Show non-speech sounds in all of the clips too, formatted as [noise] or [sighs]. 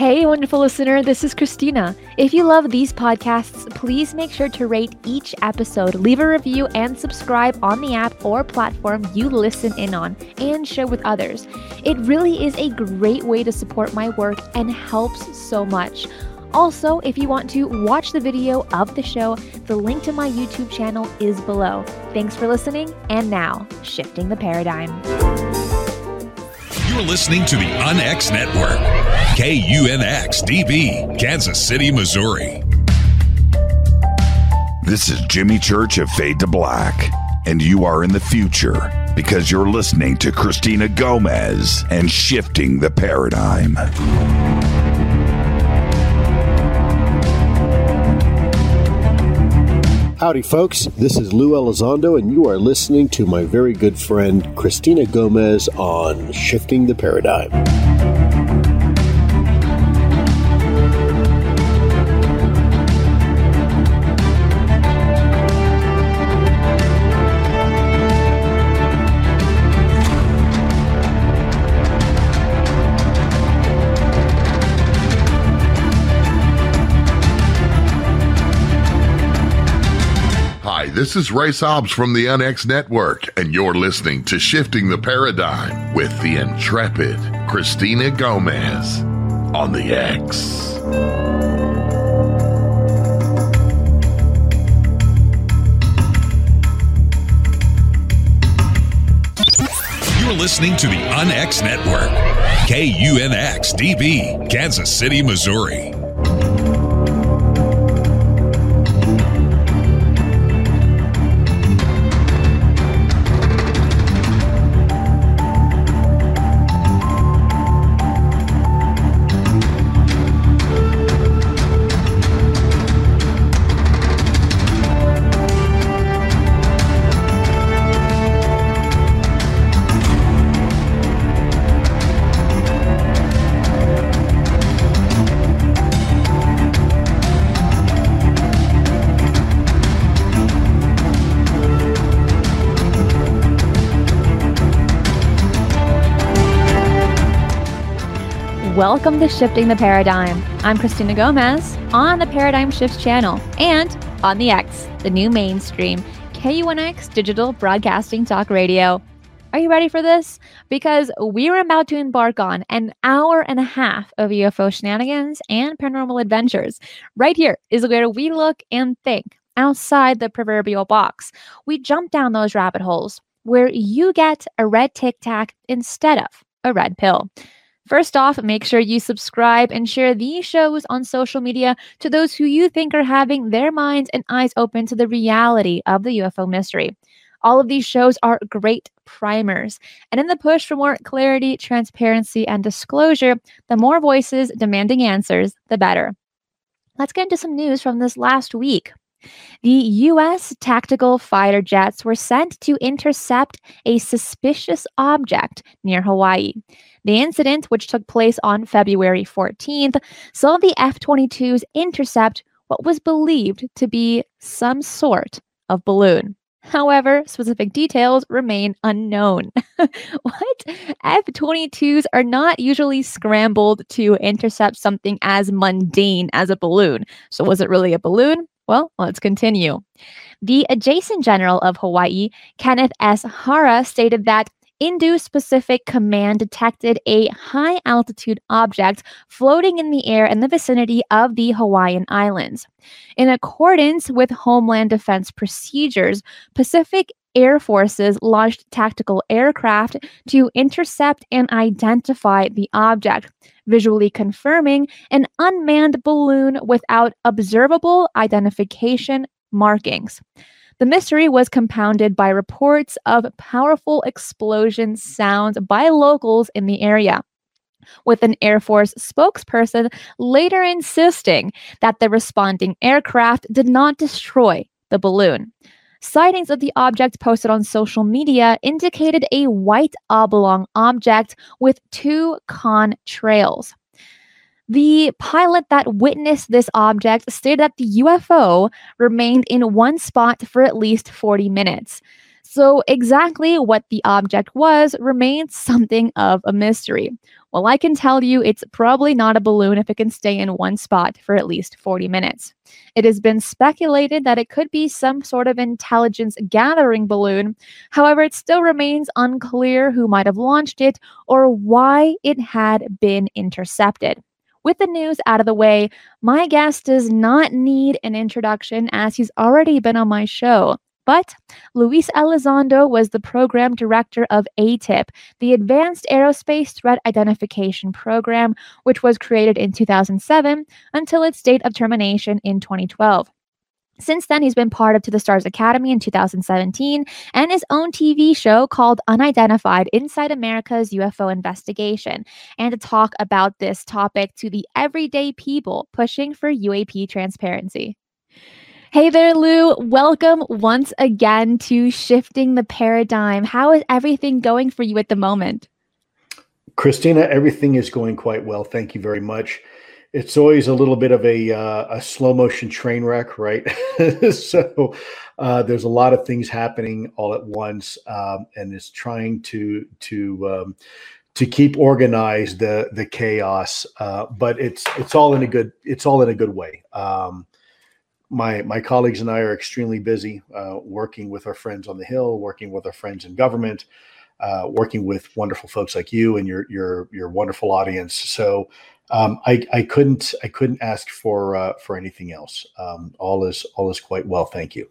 Hey, wonderful listener, this is Christina. If you love these podcasts, please make sure to rate each episode, leave a review, and subscribe on the app or platform you listen in on, and share with others. It really is a great way to support my work and helps so much. Also, if you want to watch the video of the show, the link to my YouTube channel is below. Thanks for listening, and now, shifting the paradigm. You're listening to the UnX Network, KUNX DB, Kansas City, Missouri. This is Jimmy Church of Fade to Black, and you are in the future because you're listening to Christina Gomez and Shifting the Paradigm. Howdy, folks. This is Lou Elizondo, and you are listening to my very good friend Christina Gomez on Shifting the Paradigm. This is Ray Hobbs from the NX Network, and you're listening to Shifting the Paradigm with the intrepid Christina Gomez on the X. You're listening to the UnX Network, KUNX DB, Kansas City, Missouri. Welcome to Shifting the Paradigm. I'm Christina Gomez on the Paradigm Shifts channel and on the X, the new mainstream KUNX digital broadcasting talk radio. Are you ready for this? Because we're about to embark on an hour and a half of UFO shenanigans and paranormal adventures. Right here is where we look and think outside the proverbial box. We jump down those rabbit holes where you get a red tic tac instead of a red pill. First off, make sure you subscribe and share these shows on social media to those who you think are having their minds and eyes open to the reality of the UFO mystery. All of these shows are great primers. And in the push for more clarity, transparency, and disclosure, the more voices demanding answers, the better. Let's get into some news from this last week. The U.S. tactical fighter jets were sent to intercept a suspicious object near Hawaii. The incident, which took place on February 14th, saw the F 22s intercept what was believed to be some sort of balloon. However, specific details remain unknown. [laughs] what? F 22s are not usually scrambled to intercept something as mundane as a balloon. So, was it really a balloon? Well, let's continue. The adjutant general of Hawaii, Kenneth S. Hara, stated that Indo Pacific Command detected a high altitude object floating in the air in the vicinity of the Hawaiian Islands. In accordance with Homeland Defense procedures, Pacific Air Forces launched tactical aircraft to intercept and identify the object, visually confirming an unmanned balloon without observable identification markings. The mystery was compounded by reports of powerful explosion sounds by locals in the area with an Air Force spokesperson later insisting that the responding aircraft did not destroy the balloon. Sightings of the object posted on social media indicated a white oblong object with two contrails. The pilot that witnessed this object stated that the UFO remained in one spot for at least 40 minutes. So, exactly what the object was remains something of a mystery. Well, I can tell you it's probably not a balloon if it can stay in one spot for at least 40 minutes. It has been speculated that it could be some sort of intelligence gathering balloon. However, it still remains unclear who might have launched it or why it had been intercepted. With the news out of the way, my guest does not need an introduction as he's already been on my show. But Luis Elizondo was the program director of AATIP, the Advanced Aerospace Threat Identification Program, which was created in 2007 until its date of termination in 2012. Since then, he's been part of To the Stars Academy in 2017 and his own TV show called Unidentified Inside America's UFO Investigation, and to talk about this topic to the everyday people pushing for UAP transparency. Hey there, Lou. Welcome once again to Shifting the Paradigm. How is everything going for you at the moment? Christina, everything is going quite well. Thank you very much it's always a little bit of a uh, a slow motion train wreck, right? [laughs] so uh, there's a lot of things happening all at once, um, and it's trying to to um, to keep organized the the chaos. Uh, but it's it's all in a good it's all in a good way. Um, my my colleagues and I are extremely busy uh, working with our friends on the Hill, working with our friends in government. Uh, working with wonderful folks like you and your your your wonderful audience. So um, I, I couldn't I couldn't ask for uh, for anything else. Um, all is all is quite well. Thank you.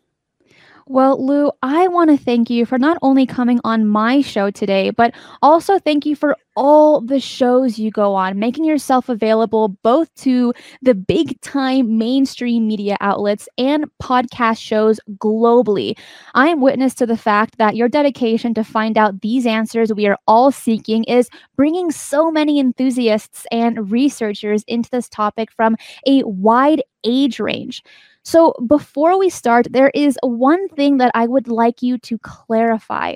Well, Lou, I want to thank you for not only coming on my show today, but also thank you for all the shows you go on, making yourself available both to the big time mainstream media outlets and podcast shows globally. I am witness to the fact that your dedication to find out these answers we are all seeking is bringing so many enthusiasts and researchers into this topic from a wide age range. So, before we start, there is one thing that I would like you to clarify.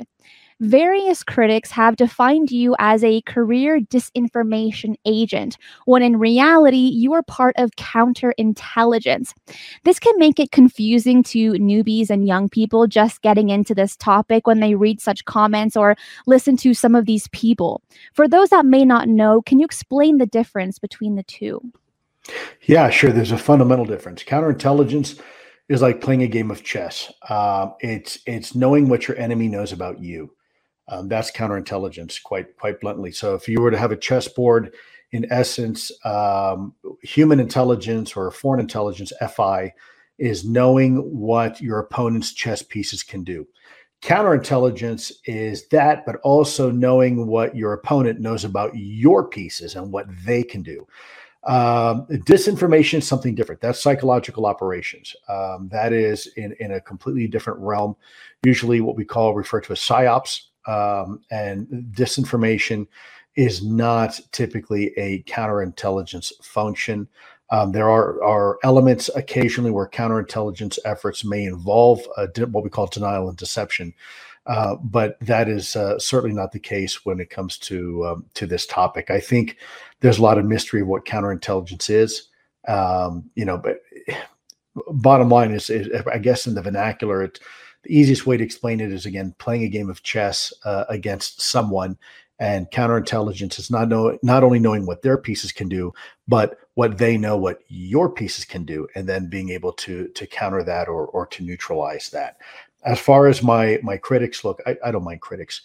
Various critics have defined you as a career disinformation agent, when in reality, you are part of counterintelligence. This can make it confusing to newbies and young people just getting into this topic when they read such comments or listen to some of these people. For those that may not know, can you explain the difference between the two? Yeah, sure. There's a fundamental difference. Counterintelligence is like playing a game of chess. Uh, it's it's knowing what your enemy knows about you. Um, that's counterintelligence, quite quite bluntly. So, if you were to have a chessboard, in essence, um, human intelligence or foreign intelligence (FI) is knowing what your opponent's chess pieces can do. Counterintelligence is that, but also knowing what your opponent knows about your pieces and what they can do. Um, disinformation is something different. That's psychological operations. Um, that is in, in a completely different realm. Usually, what we call refer to as psyops. Um, and disinformation is not typically a counterintelligence function. Um, there are, are elements occasionally where counterintelligence efforts may involve what we call denial and deception. Uh, but that is uh, certainly not the case when it comes to um, to this topic. I think there's a lot of mystery of what counterintelligence is. Um, you know, but bottom line is, is, I guess in the vernacular, it, the easiest way to explain it is again playing a game of chess uh, against someone. And counterintelligence is not know not only knowing what their pieces can do, but what they know what your pieces can do, and then being able to to counter that or or to neutralize that as far as my my critics look, I, I don't mind critics.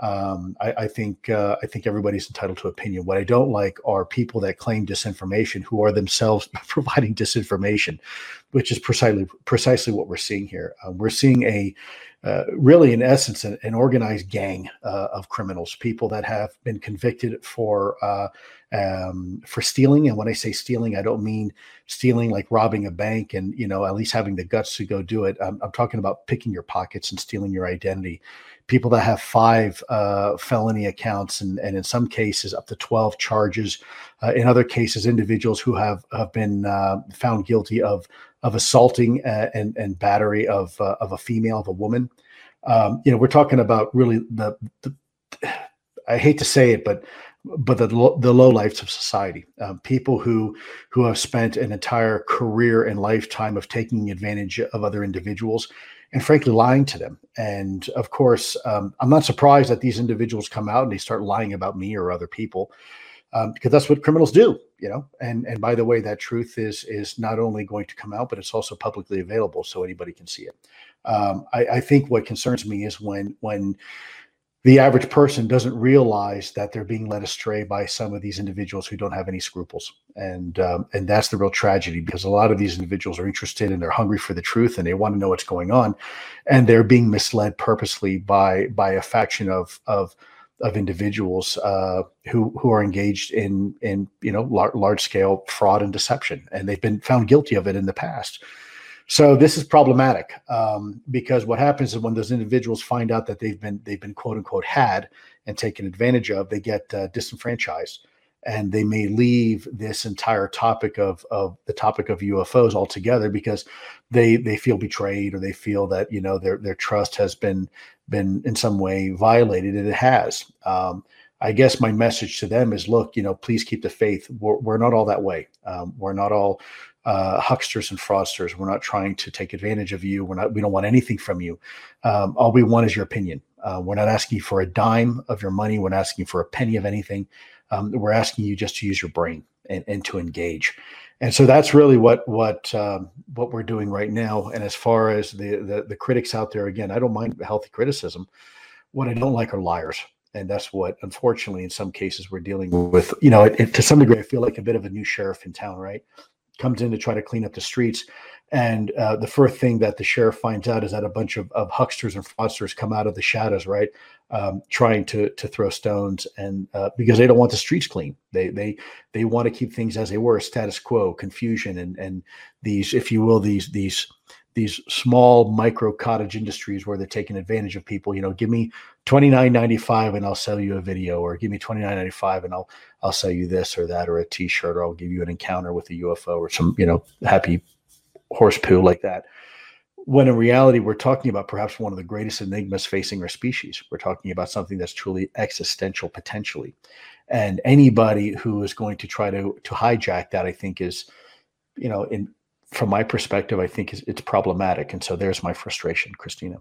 Um, I, I, think uh, I think everybody's entitled to opinion. What I don't like are people that claim disinformation who are themselves [laughs] providing disinformation, which is precisely precisely what we're seeing here. Uh, we're seeing a uh, really, in essence, an, an organized gang uh, of criminals, people that have been convicted for uh, um, for stealing. And when I say stealing, I don't mean stealing like robbing a bank and you know at least having the guts to go do it. I'm, I'm talking about picking your pockets and stealing your identity. People that have five uh, felony accounts and, and in some cases up to 12 charges. Uh, in other cases, individuals who have have been uh, found guilty of of assaulting uh, and and battery of uh, of a female of a woman. Um, you know, we're talking about really the, the I hate to say it, but but the the low lives of society, um, people who who have spent an entire career and lifetime of taking advantage of other individuals, and frankly lying to them. And of course, um, I'm not surprised that these individuals come out and they start lying about me or other people, um, because that's what criminals do, you know. And and by the way, that truth is is not only going to come out, but it's also publicly available, so anybody can see it. Um, I, I think what concerns me is when when the average person doesn't realize that they're being led astray by some of these individuals who don't have any scruples. And um, and that's the real tragedy because a lot of these individuals are interested and they're hungry for the truth and they want to know what's going on. And they're being misled purposely by by a faction of of of individuals uh, who who are engaged in in you know lar- large scale fraud and deception. And they've been found guilty of it in the past so this is problematic um, because what happens is when those individuals find out that they've been they've been quote unquote had and taken advantage of, they get uh, disenfranchised, and they may leave this entire topic of of the topic of UFOs altogether because they they feel betrayed or they feel that you know their their trust has been been in some way violated, and it has. Um, I guess my message to them is, look, you know, please keep the faith. We're, we're not all that way. Um, we're not all uh, hucksters and fraudsters. We're not trying to take advantage of you. We're not. We don't want anything from you. Um, all we want is your opinion. Uh, we're not asking for a dime of your money. We're not asking for a penny of anything. Um, we're asking you just to use your brain and, and to engage. And so that's really what what um, what we're doing right now. And as far as the, the the critics out there, again, I don't mind healthy criticism. What I don't like are liars and that's what unfortunately in some cases we're dealing with you know it, it, to some degree i feel like a bit of a new sheriff in town right comes in to try to clean up the streets. And uh, the first thing that the sheriff finds out is that a bunch of, of hucksters and fraudsters come out of the shadows, right, um, trying to to throw stones, and uh, because they don't want the streets clean, they they they want to keep things as they were, status quo, confusion, and and these, if you will, these these these small micro cottage industries where they're taking advantage of people. You know, give me twenty nine ninety five and I'll sell you a video, or give me twenty nine ninety five and I'll I'll sell you this or that or a T shirt, or I'll give you an encounter with a UFO or some you know happy horse poo like that. When in reality, we're talking about perhaps one of the greatest enigmas facing our species. We're talking about something that's truly existential potentially, and anybody who is going to try to to hijack that, I think, is you know in from my perspective, I think it's problematic. And so there's my frustration, Christina.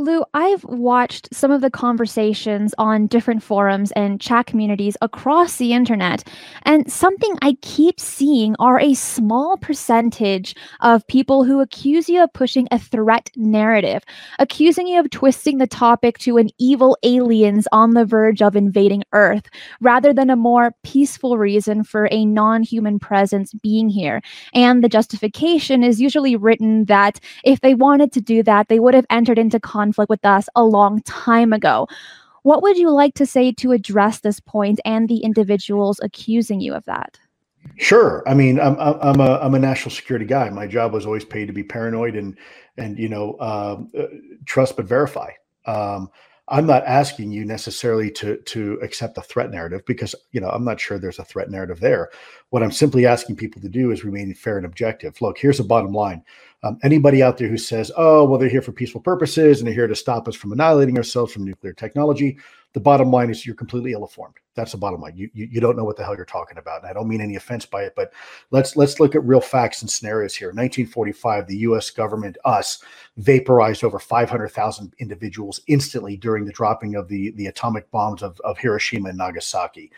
Lou, I've watched some of the conversations on different forums and chat communities across the internet, and something I keep seeing are a small percentage of people who accuse you of pushing a threat narrative, accusing you of twisting the topic to an evil aliens on the verge of invading Earth, rather than a more peaceful reason for a non human presence being here. And the justification is usually written that if they wanted to do that, they would have entered into conflict conflict with us a long time ago. What would you like to say to address this point and the individuals accusing you of that? Sure. I mean, I'm I'm a I'm a national security guy. My job was always paid to be paranoid and and you know uh, uh, trust but verify. Um, I'm not asking you necessarily to to accept the threat narrative because you know I'm not sure there's a threat narrative there. What I'm simply asking people to do is remain fair and objective. Look, here's the bottom line. Um, anybody out there who says, "Oh, well, they're here for peaceful purposes and they're here to stop us from annihilating ourselves from nuclear technology," the bottom line is you're completely ill-informed. That's the bottom line. You, you you don't know what the hell you're talking about, and I don't mean any offense by it, but let's let's look at real facts and scenarios here. 1945, the U.S. government, us, vaporized over 500,000 individuals instantly during the dropping of the the atomic bombs of, of Hiroshima and Nagasaki.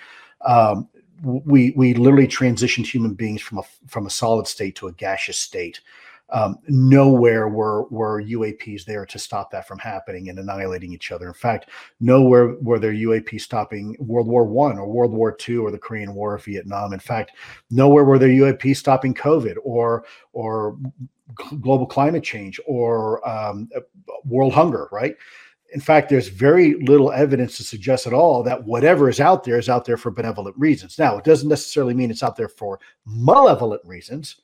Um, we we literally transitioned human beings from a from a solid state to a gaseous state um, nowhere were were UAPs there to stop that from happening and annihilating each other. In fact, nowhere were there UAP stopping World War One or World War Two or the Korean War or Vietnam. In fact, nowhere were there UAP stopping COVID or or global climate change or um, world hunger. Right. In fact, there's very little evidence to suggest at all that whatever is out there is out there for benevolent reasons. Now, it doesn't necessarily mean it's out there for malevolent reasons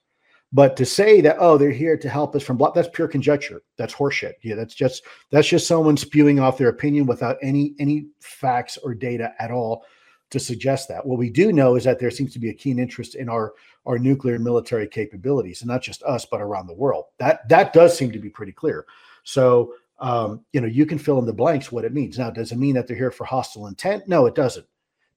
but to say that oh they're here to help us from block that's pure conjecture. That's horseshit. Yeah, that's just that's just someone spewing off their opinion without any any facts or data at all to suggest that. What we do know is that there seems to be a keen interest in our our nuclear military capabilities, and not just us, but around the world. That that does seem to be pretty clear. So um, you know, you can fill in the blanks what it means. Now, does it mean that they're here for hostile intent? No, it doesn't.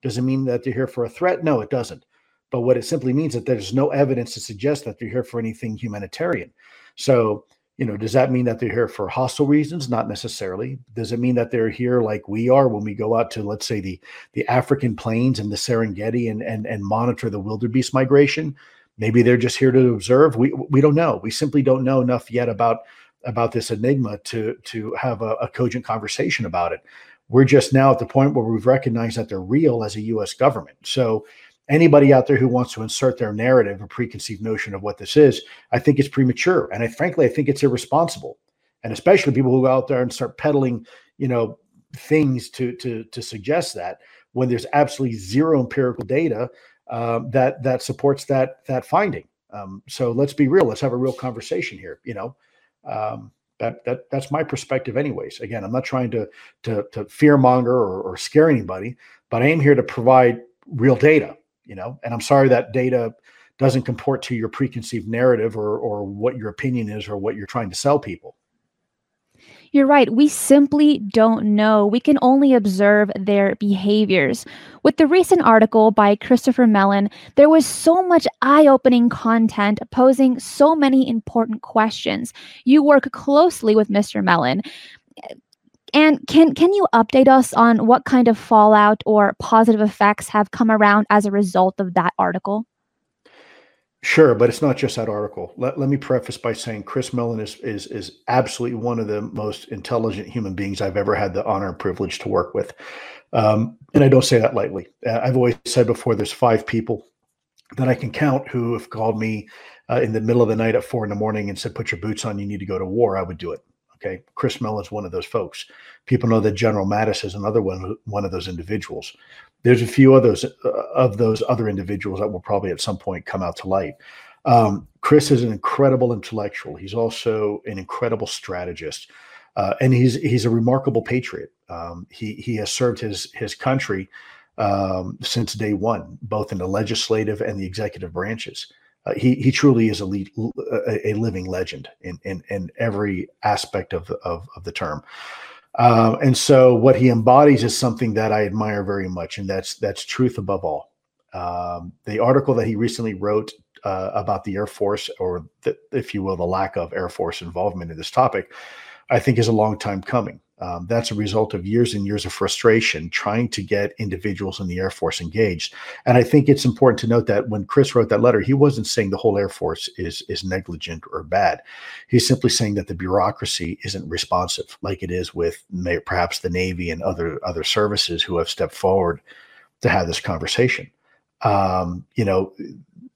Does it mean that they're here for a threat? No, it doesn't. But what it simply means that there's no evidence to suggest that they're here for anything humanitarian. So, you know, does that mean that they're here for hostile reasons? Not necessarily. Does it mean that they're here like we are when we go out to, let's say, the the African plains and the Serengeti and and and monitor the wildebeest migration? Maybe they're just here to observe. We we don't know. We simply don't know enough yet about about this enigma to to have a, a cogent conversation about it. We're just now at the point where we've recognized that they're real as a U.S. government. So anybody out there who wants to insert their narrative or preconceived notion of what this is, I think it's premature. And I frankly, I think it's irresponsible. And especially people who go out there and start peddling, you know, things to to to suggest that when there's absolutely zero empirical data um, that that supports that that finding. Um, so let's be real. Let's have a real conversation here. You know, um, that that that's my perspective, anyways. Again, I'm not trying to to to fear monger or, or scare anybody, but I am here to provide real data you know and i'm sorry that data doesn't comport to your preconceived narrative or or what your opinion is or what you're trying to sell people you're right. We simply don't know. We can only observe their behaviors. With the recent article by Christopher Mellon, there was so much eye opening content posing so many important questions. You work closely with Mr. Mellon. And can can you update us on what kind of fallout or positive effects have come around as a result of that article? Sure, but it's not just that article. Let, let me preface by saying Chris Mellon is, is is absolutely one of the most intelligent human beings I've ever had the honor and privilege to work with, um, and I don't say that lightly. Uh, I've always said before, there's five people that I can count who have called me uh, in the middle of the night at four in the morning and said, "Put your boots on. You need to go to war." I would do it. Okay, Chris Mellon's one of those folks. People know that General Mattis is another one one of those individuals. There's a few others uh, of those other individuals that will probably at some point come out to light. Um, Chris is an incredible intellectual. He's also an incredible strategist, uh, and he's he's a remarkable patriot. Um, he he has served his his country um, since day one, both in the legislative and the executive branches uh, he he truly is a, lead, a, living legend in, in in every aspect of of, of the term. Um, and so what he embodies is something that I admire very much, and that's that's truth above all. Um, the article that he recently wrote uh, about the Air Force, or the, if you will, the lack of Air Force involvement in this topic, I think is a long time coming. Um, that's a result of years and years of frustration trying to get individuals in the Air Force engaged. And I think it's important to note that when Chris wrote that letter, he wasn't saying the whole Air Force is is negligent or bad. He's simply saying that the bureaucracy isn't responsive, like it is with may, perhaps the Navy and other other services who have stepped forward to have this conversation. Um, you know,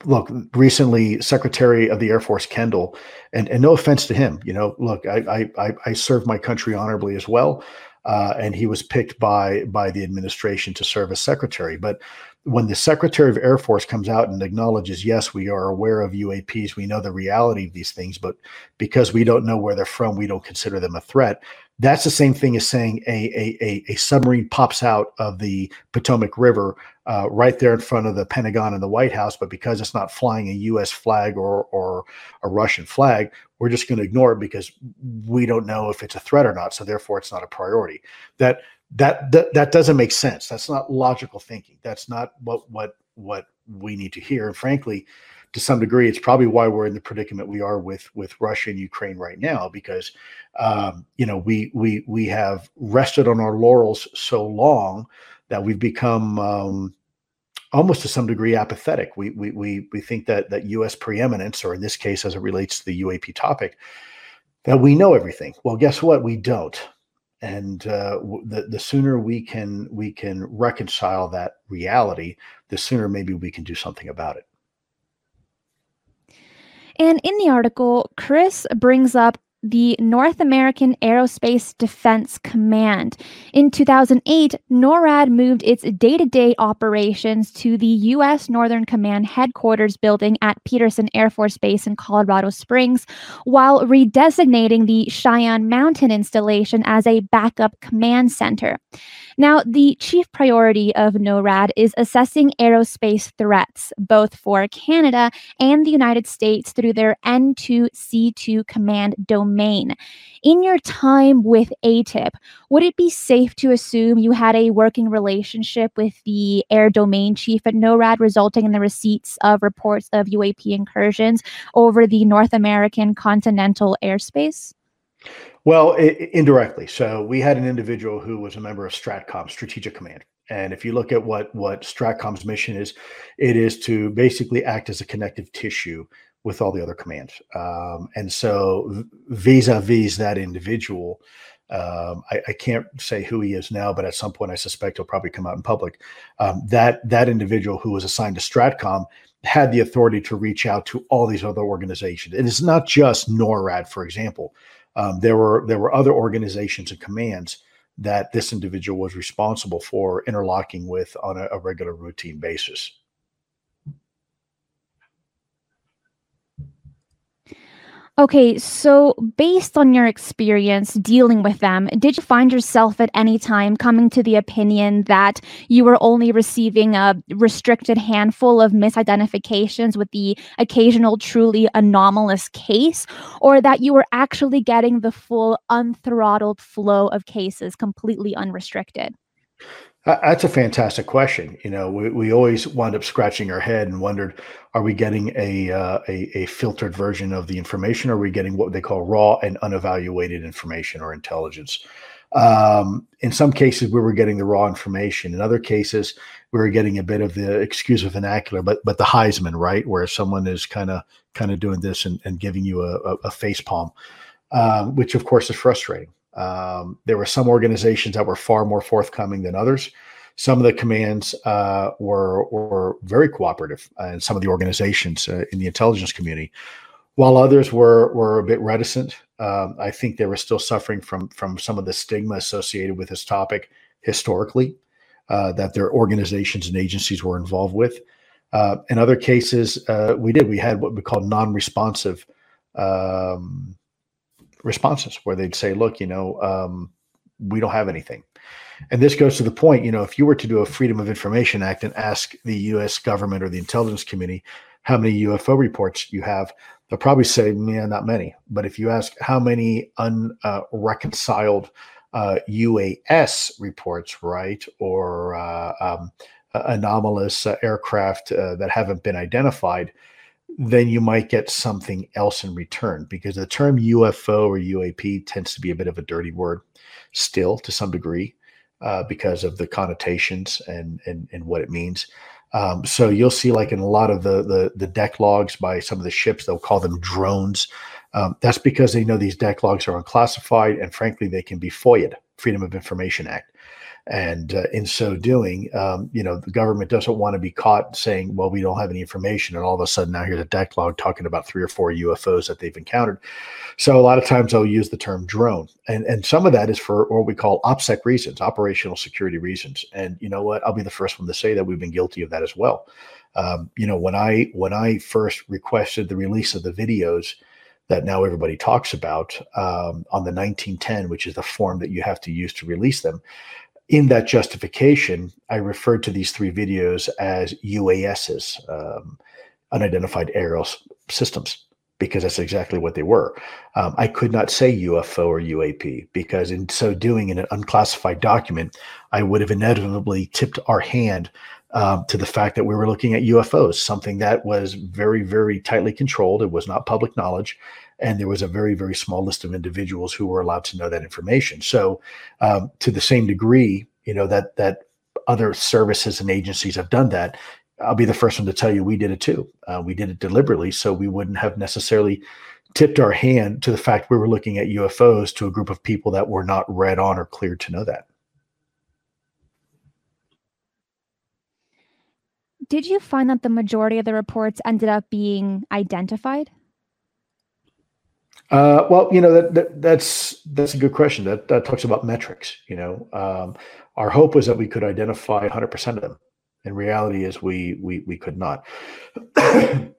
look, recently Secretary of the Air Force Kendall, and, and no offense to him, you know, look, I I I served my country honorably as well, uh, and he was picked by by the administration to serve as secretary. But when the Secretary of Air Force comes out and acknowledges, yes, we are aware of UAPs, we know the reality of these things, but because we don't know where they're from, we don't consider them a threat. That's the same thing as saying a, a, a, submarine pops out of the Potomac River uh, right there in front of the Pentagon and the White House, but because it's not flying a U.S. flag or, or a Russian flag, we're just going to ignore it because we don't know if it's a threat or not. So therefore, it's not a priority. That that that, that doesn't make sense. That's not logical thinking. That's not what what what we need to hear. And frankly, to some degree, it's probably why we're in the predicament we are with with Russia and Ukraine right now, because um, you know we we we have rested on our laurels so long that we've become um, almost to some degree apathetic. We we we we think that that U.S. preeminence, or in this case, as it relates to the UAP topic, that we know everything. Well, guess what? We don't. And uh, the the sooner we can we can reconcile that reality, the sooner maybe we can do something about it. And in the article, Chris brings up the North American Aerospace Defense Command. In 2008, NORAD moved its day to day operations to the U.S. Northern Command headquarters building at Peterson Air Force Base in Colorado Springs, while redesignating the Cheyenne Mountain installation as a backup command center. Now, the chief priority of NORAD is assessing aerospace threats, both for Canada and the United States, through their N2C2 command domain. In your time with AATIP, would it be safe to assume you had a working relationship with the air domain chief at NORAD, resulting in the receipts of reports of UAP incursions over the North American continental airspace? Well, it, indirectly. So we had an individual who was a member of Stratcom, Strategic Command. And if you look at what what Stratcom's mission is, it is to basically act as a connective tissue with all the other commands. Um, and so vis-a-vis that individual, um, I, I, can't say who he is now, but at some point I suspect he'll probably come out in public. Um, that that individual who was assigned to Stratcom had the authority to reach out to all these other organizations. And it's not just NORAD, for example um, there were there were other organizations and commands that this individual was responsible for interlocking with on a, a regular routine basis. Okay, so based on your experience dealing with them, did you find yourself at any time coming to the opinion that you were only receiving a restricted handful of misidentifications with the occasional truly anomalous case, or that you were actually getting the full unthrottled flow of cases completely unrestricted? That's a fantastic question. You know, we, we always wound up scratching our head and wondered, are we getting a, uh, a, a filtered version of the information? Or are we getting what they call raw and unevaluated information or intelligence? Um, in some cases, we were getting the raw information. In other cases, we were getting a bit of the excuse of vernacular, but but the Heisman, right, where someone is kind of kind of doing this and, and giving you a, a, a face palm, um, which of course is frustrating. Um, there were some organizations that were far more forthcoming than others. Some of the commands uh, were were very cooperative, uh, and some of the organizations uh, in the intelligence community, while others were were a bit reticent. Um, I think they were still suffering from from some of the stigma associated with this topic historically, uh, that their organizations and agencies were involved with. Uh, in other cases, uh, we did. We had what we call non-responsive. Um, responses where they'd say, look, you know, um, we don't have anything. And this goes to the point, you know, if you were to do a Freedom of Information Act and ask the US government or the intelligence community how many UFO reports you have, they'll probably say, yeah, not many. But if you ask how many unreconciled uh, uh, UAS reports, right, or uh, um, anomalous uh, aircraft uh, that haven't been identified, then you might get something else in return because the term UFO or UAP tends to be a bit of a dirty word still to some degree uh, because of the connotations and, and, and what it means. Um, so you'll see like in a lot of the, the, the deck logs by some of the ships, they'll call them drones. Um, that's because they know these deck logs are unclassified and frankly, they can be FOIA'd, Freedom of Information Act. And uh, in so doing, um, you know, the government doesn't want to be caught saying, well, we don't have any information. And all of a sudden now here's a deck log talking about three or four UFOs that they've encountered. So a lot of times they'll use the term drone. And, and some of that is for what we call OPSEC reasons, operational security reasons. And you know what? I'll be the first one to say that we've been guilty of that as well. Um, you know, when I when I first requested the release of the videos that now everybody talks about um, on the 1910, which is the form that you have to use to release them. In that justification, I referred to these three videos as UASs, um, unidentified aerial systems, because that's exactly what they were. Um, I could not say UFO or UAP because, in so doing, in an unclassified document, I would have inevitably tipped our hand um, to the fact that we were looking at UFOs, something that was very, very tightly controlled. It was not public knowledge. And there was a very, very small list of individuals who were allowed to know that information. So, um, to the same degree, you know, that, that other services and agencies have done that, I'll be the first one to tell you we did it too. Uh, we did it deliberately so we wouldn't have necessarily tipped our hand to the fact we were looking at UFOs to a group of people that were not read on or cleared to know that. Did you find that the majority of the reports ended up being identified? Uh, well, you know that, that, that's that's a good question. That that talks about metrics. You know, um, our hope was that we could identify 100 percent of them. In reality, is we we we could not. [coughs]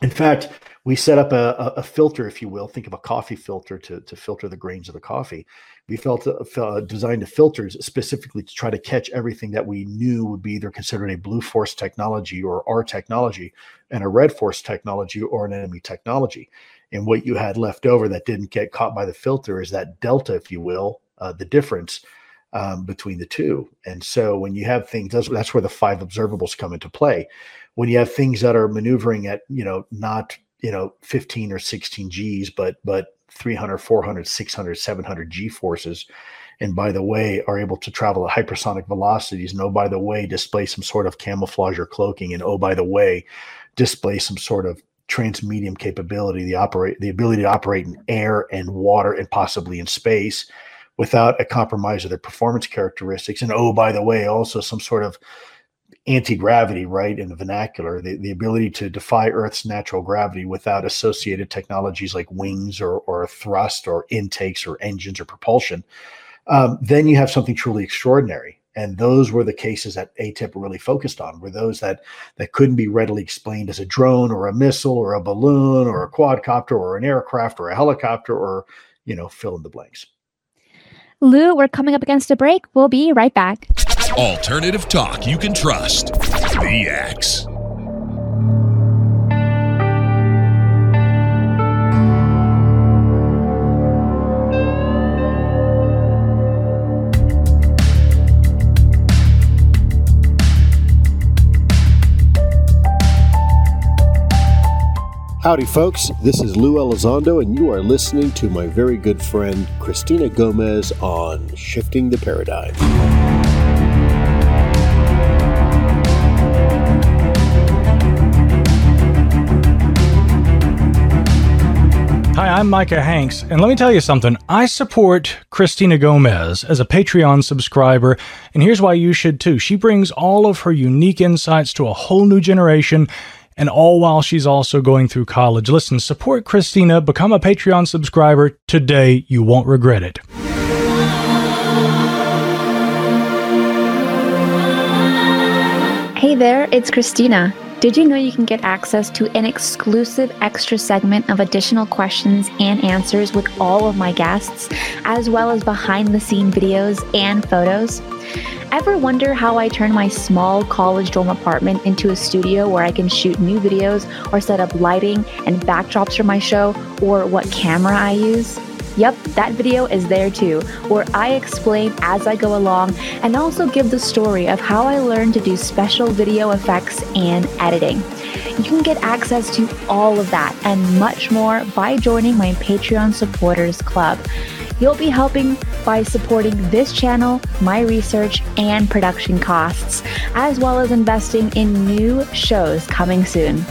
In fact, we set up a, a, filter, if you will. Think of a coffee filter to, to filter the grains of the coffee. We felt uh, designed the filters specifically to try to catch everything that we knew would be either considered a blue force technology or our technology, and a red force technology or an enemy technology. And what you had left over that didn't get caught by the filter is that delta, if you will, uh, the difference um, between the two. And so when you have things, that's, that's where the five observables come into play when you have things that are maneuvering at you know not you know 15 or 16 g's but but 300 400 600 700 g forces and by the way are able to travel at hypersonic velocities and oh by the way display some sort of camouflage or cloaking and oh by the way display some sort of transmedium capability the operate the ability to operate in air and water and possibly in space without a compromise of their performance characteristics. And oh by the way also some sort of anti-gravity right in the vernacular the, the ability to defy earth's natural gravity without associated technologies like wings or, or thrust or intakes or engines or propulsion um, then you have something truly extraordinary and those were the cases that AATIP really focused on were those that that couldn't be readily explained as a drone or a missile or a balloon or a quadcopter or an aircraft or a helicopter or you know fill in the blanks lou we're coming up against a break we'll be right back Alternative talk you can trust. The X. Howdy, folks. This is Lou Elizondo, and you are listening to my very good friend Christina Gomez on Shifting the Paradigm. Hi, I'm Micah Hanks, and let me tell you something. I support Christina Gomez as a Patreon subscriber, and here's why you should too. She brings all of her unique insights to a whole new generation, and all while she's also going through college. Listen, support Christina, become a Patreon subscriber today. You won't regret it. Hey there, it's Christina. Did you know you can get access to an exclusive extra segment of additional questions and answers with all of my guests, as well as behind the scene videos and photos? Ever wonder how I turn my small college dorm apartment into a studio where I can shoot new videos or set up lighting and backdrops for my show, or what camera I use? Yep, that video is there too, where I explain as I go along and also give the story of how I learned to do special video effects and editing. You can get access to all of that and much more by joining my Patreon supporters club. You'll be helping by supporting this channel, my research, and production costs, as well as investing in new shows coming soon.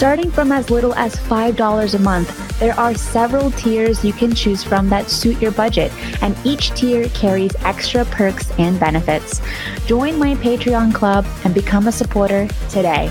Starting from as little as $5 a month, there are several tiers you can choose from that suit your budget, and each tier carries extra perks and benefits. Join my Patreon club and become a supporter today.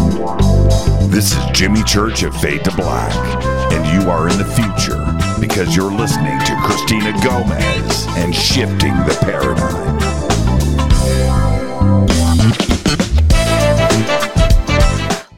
This is Jimmy Church of Fade to Black, and you are in the future because you're listening to Christina Gomez and shifting the paradigm.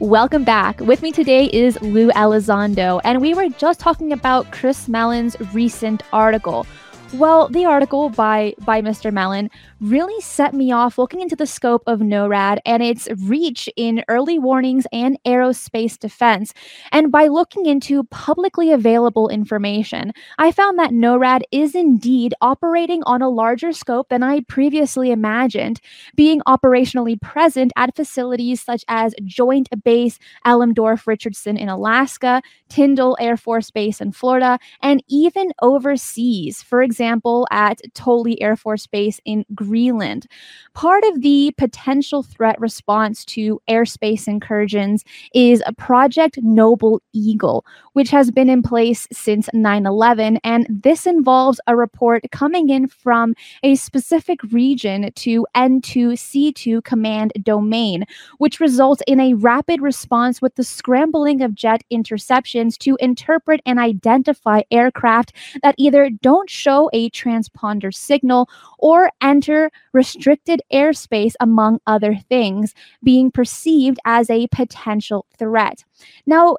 Welcome back. With me today is Lou Elizondo, and we were just talking about Chris Mellon's recent article. Well, the article by by Mr. Mellon really set me off looking into the scope of NORAD and its reach in early warnings and aerospace defense. And by looking into publicly available information, I found that NORAD is indeed operating on a larger scope than I previously imagined, being operationally present at facilities such as Joint Base Elmendorf Richardson in Alaska, Tyndall Air Force Base in Florida, and even overseas, for example, at Thule Air Force Base in Greenland. Part of the potential threat response to airspace incursions is a Project Noble Eagle, which has been in place since 9 11. And this involves a report coming in from a specific region to N2C2 command domain, which results in a rapid response with the scrambling of jet interceptions to interpret and identify aircraft that either don't show a transponder signal or enter restricted airspace, among other things, being perceived as a potential threat. Now,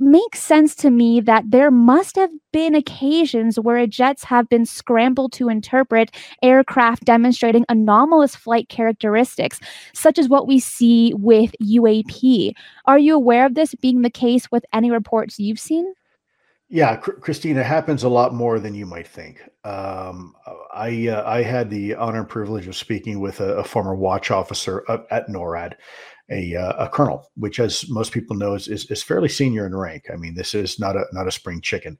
makes sense to me that there must have been occasions where jets have been scrambled to interpret aircraft demonstrating anomalous flight characteristics, such as what we see with UAP. Are you aware of this being the case with any reports you've seen? Yeah, Chr- Christina, it happens a lot more than you might think. Um, I uh, I had the honor and privilege of speaking with a, a former watch officer at NORAD, a uh, a colonel, which, as most people know, is, is, is fairly senior in rank. I mean, this is not a not a spring chicken.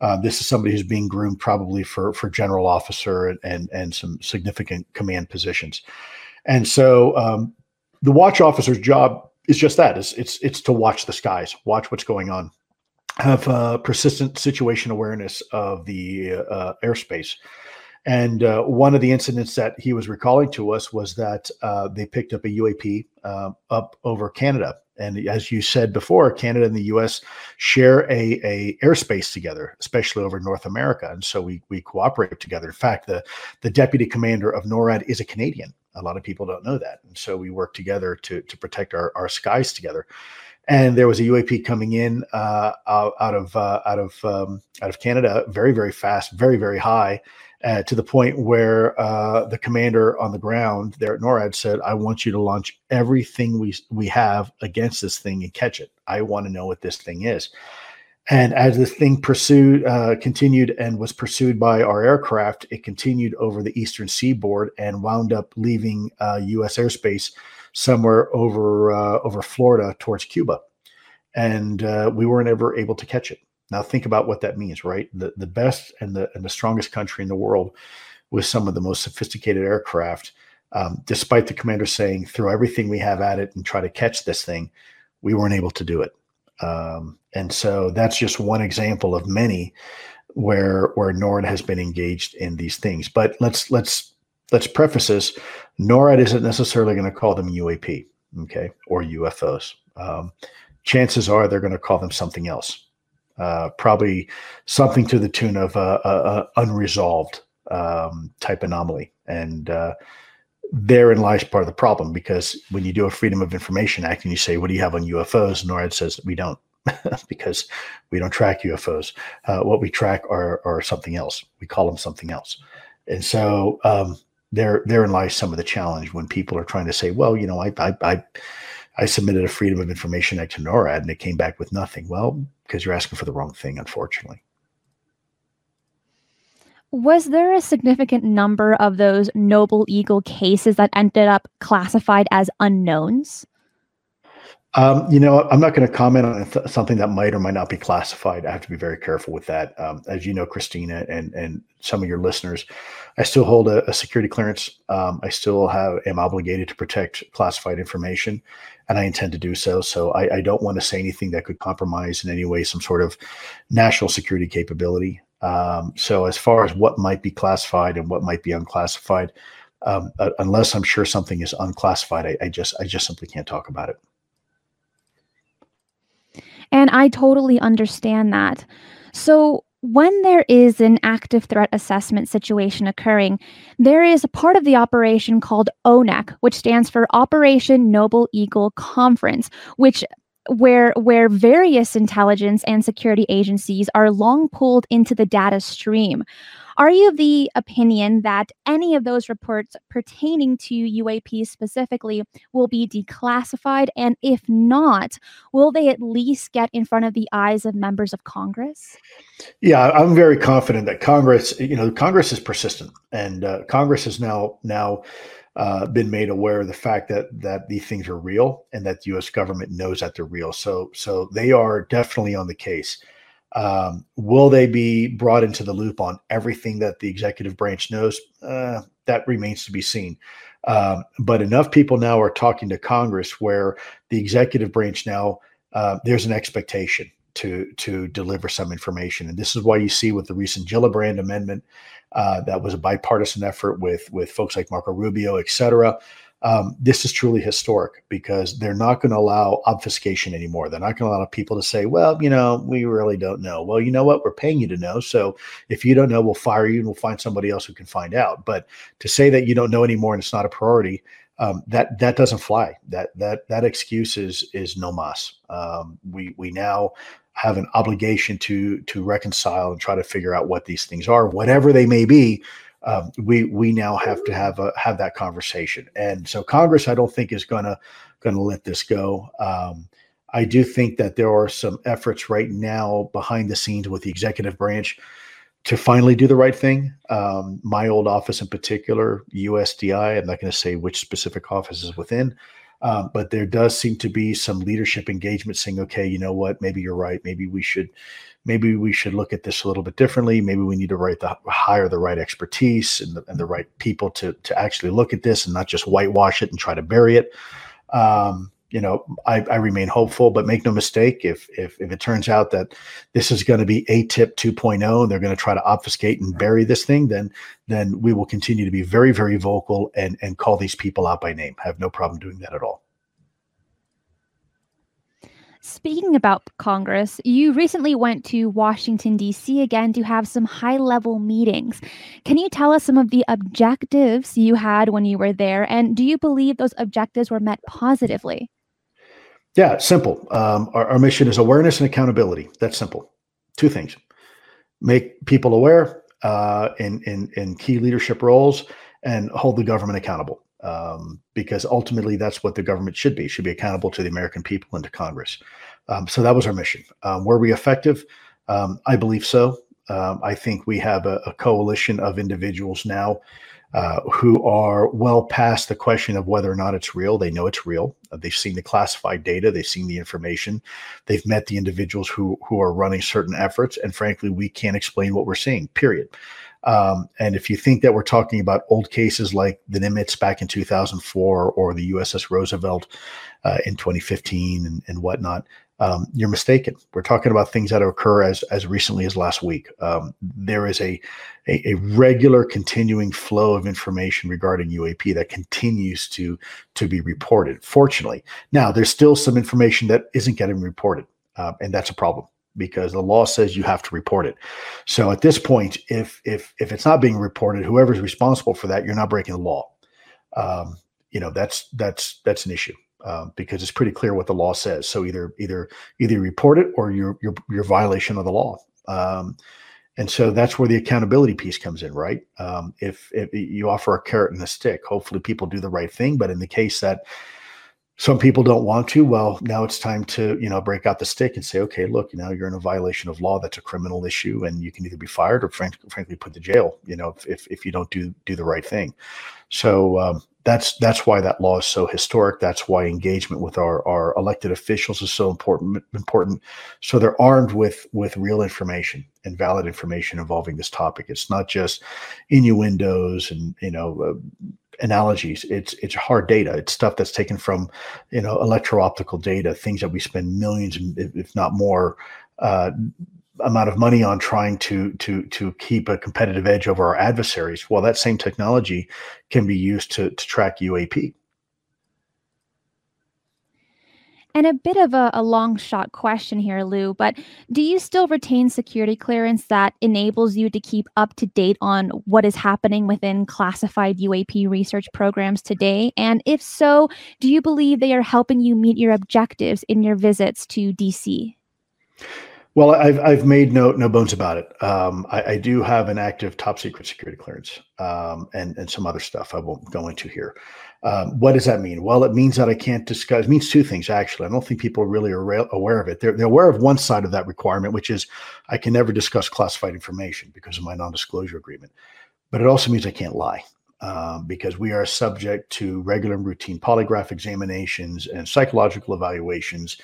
Uh, this is somebody who's being groomed probably for for general officer and and, and some significant command positions. And so, um, the watch officer's job is just that: is it's it's to watch the skies, watch what's going on have uh, persistent situation awareness of the uh, airspace. And uh, one of the incidents that he was recalling to us was that uh, they picked up a UAP uh, up over Canada. And as you said before, Canada and the U.S. share a, a airspace together, especially over North America, and so we we cooperate together. In fact, the the deputy commander of NORAD is a Canadian. A lot of people don't know that, and so we work together to to protect our our skies together and there was a UAP coming in uh, out, out, of uh, out of um, out of Canada, very very fast, very very high, uh, to the point where uh, the commander on the ground there at NORAD said, "I want you to launch everything we we have against this thing and catch it. I want to know what this thing is." And as this thing pursued, uh, continued and was pursued by our aircraft, it continued over the eastern seaboard and wound up leaving U.S. Uh, airspace somewhere over uh, over Florida towards Cuba, and uh, we weren't ever able to catch it. Now think about what that means, right? The the best and the and the strongest country in the world with some of the most sophisticated aircraft, um, despite the commander saying throw everything we have at it and try to catch this thing, we weren't able to do it. Um, and so that's just one example of many where where NORAD has been engaged in these things. But let's let's let's preface this: NORAD isn't necessarily going to call them UAP, okay, or UFOs. Um, chances are they're going to call them something else uh, probably something to the tune of a, a, a unresolved um, type anomaly. And uh, therein lies part of the problem because when you do a Freedom of Information Act and you say, "What do you have on UFOs?" NORAD says we don't. [laughs] because we don't track UFOs. Uh, what we track are, are something else. We call them something else. And so um, there, therein lies some of the challenge when people are trying to say, well, you know, I, I, I I submitted a Freedom of Information Act to NORAD and it came back with nothing. Well, because you're asking for the wrong thing, unfortunately. Was there a significant number of those Noble Eagle cases that ended up classified as unknowns? Um, you know, I'm not going to comment on th- something that might or might not be classified. I have to be very careful with that. Um, as you know, Christina, and and some of your listeners, I still hold a, a security clearance. Um, I still have am obligated to protect classified information, and I intend to do so. So I, I don't want to say anything that could compromise in any way some sort of national security capability. Um, so as far as what might be classified and what might be unclassified, um, uh, unless I'm sure something is unclassified, I, I just I just simply can't talk about it. And I totally understand that. So, when there is an active threat assessment situation occurring, there is a part of the operation called ONEC, which stands for Operation Noble Eagle Conference, which where where various intelligence and security agencies are long pulled into the data stream. Are you of the opinion that any of those reports pertaining to UAP specifically will be declassified? And if not, will they at least get in front of the eyes of members of Congress? Yeah, I'm very confident that Congress, you know, Congress is persistent, and uh, Congress has now now uh, been made aware of the fact that that these things are real and that the U.S. government knows that they're real. So so they are definitely on the case. Um, will they be brought into the loop on everything that the executive branch knows? Uh, that remains to be seen. Um, but enough people now are talking to Congress where the executive branch now uh, there's an expectation to to deliver some information, and this is why you see with the recent Gillibrand amendment uh, that was a bipartisan effort with with folks like Marco Rubio, et cetera um, this is truly historic because they're not going to allow obfuscation anymore. They're not going to allow people to say, well, you know, we really don't know. Well, you know what? We're paying you to know. So if you don't know, we'll fire you and we'll find somebody else who can find out. But to say that you don't know anymore and it's not a priority, um, that that doesn't fly. That that that excuse is is no mas. Um, we we now have an obligation to to reconcile and try to figure out what these things are, whatever they may be, um, we we now have to have a, have that conversation. And so Congress, I don't think is gonna gonna let this go. Um, I do think that there are some efforts right now behind the scenes with the executive branch to finally do the right thing. Um, my old office in particular, USDI, I'm not going to say which specific office is within, um, but there does seem to be some leadership engagement saying, okay, you know what, maybe you're right. Maybe we should maybe we should look at this a little bit differently. Maybe we need to write the hire the right expertise and the, and the right people to to actually look at this and not just whitewash it and try to bury it. Um, you know, I, I, remain hopeful, but make no mistake, if if if it turns out that this is going to be AATIP 2.0 and they're going to try to obfuscate and bury this thing, then then we will continue to be very very vocal and and call these people out by name. I have no problem doing that at all. Speaking about Congress, you recently went to Washington, D.C. again to have some high level meetings. Can you tell us some of the objectives you had when you were there? And do you believe those objectives were met positively? Yeah, simple. Um, our, our mission is awareness and accountability. That's simple. Two things make people aware uh, in, in in key leadership roles and hold the government accountable. Um, because ultimately, that's what the government should be. Should be accountable to the American people and to Congress. Um, so that was our mission. Um, were we effective? Um, I believe so. Um, I think we have a, a coalition of individuals now uh, who are well past the question of whether or not it's real. They know it's real. Uh, they've seen the classified data. They've seen the information. They've met the individuals who who are running certain efforts. And frankly, we can't explain what we're seeing. Period. Um, and if you think that we're talking about old cases like the Nimitz back in 2004 or the USS Roosevelt uh, in 2015 and, and whatnot, um, you're mistaken. We're talking about things that occur as as recently as last week. Um, there is a, a, a regular, continuing flow of information regarding UAP that continues to to be reported. Fortunately, now there's still some information that isn't getting reported, uh, and that's a problem because the law says you have to report it. So at this point, if if if it's not being reported, whoever's responsible for that, you're not breaking the law. Um, you know that's that's that's an issue um, because it's pretty clear what the law says. So either either either report it or you're you're, you're violation of the law. Um, and so that's where the accountability piece comes in, right? Um, if, if you offer a carrot and a stick, hopefully people do the right thing. But in the case that some people don't want to, well, now it's time to you know break out the stick and say, okay, look, you know, you're in a violation of law. That's a criminal issue, and you can either be fired or frank, frankly put to jail. You know, if if you don't do do the right thing. So um, that's that's why that law is so historic. That's why engagement with our, our elected officials is so important. Important. So they're armed with with real information and valid information involving this topic. It's not just innuendos and you know uh, analogies. It's it's hard data. It's stuff that's taken from you know electro optical data, things that we spend millions, if not more, uh, amount of money on trying to to to keep a competitive edge over our adversaries well that same technology can be used to to track uap and a bit of a, a, long shot question here, Lou, but do you still retain security clearance that enables you to keep up to date on what is happening within classified UAP research programs today? And if so, do you believe they are helping you meet your objectives in your visits to DC? Well, I've I've made no no bones about it. Um, I, I, do have an active top secret security clearance um, and and some other stuff I won't go into here. Um, what does that mean? Well, it means that I can't discuss. It means two things actually. I don't think people really are aware of it. They're they're aware of one side of that requirement, which is I can never discuss classified information because of my non-disclosure agreement. But it also means I can't lie um, because we are subject to regular and routine polygraph examinations and psychological evaluations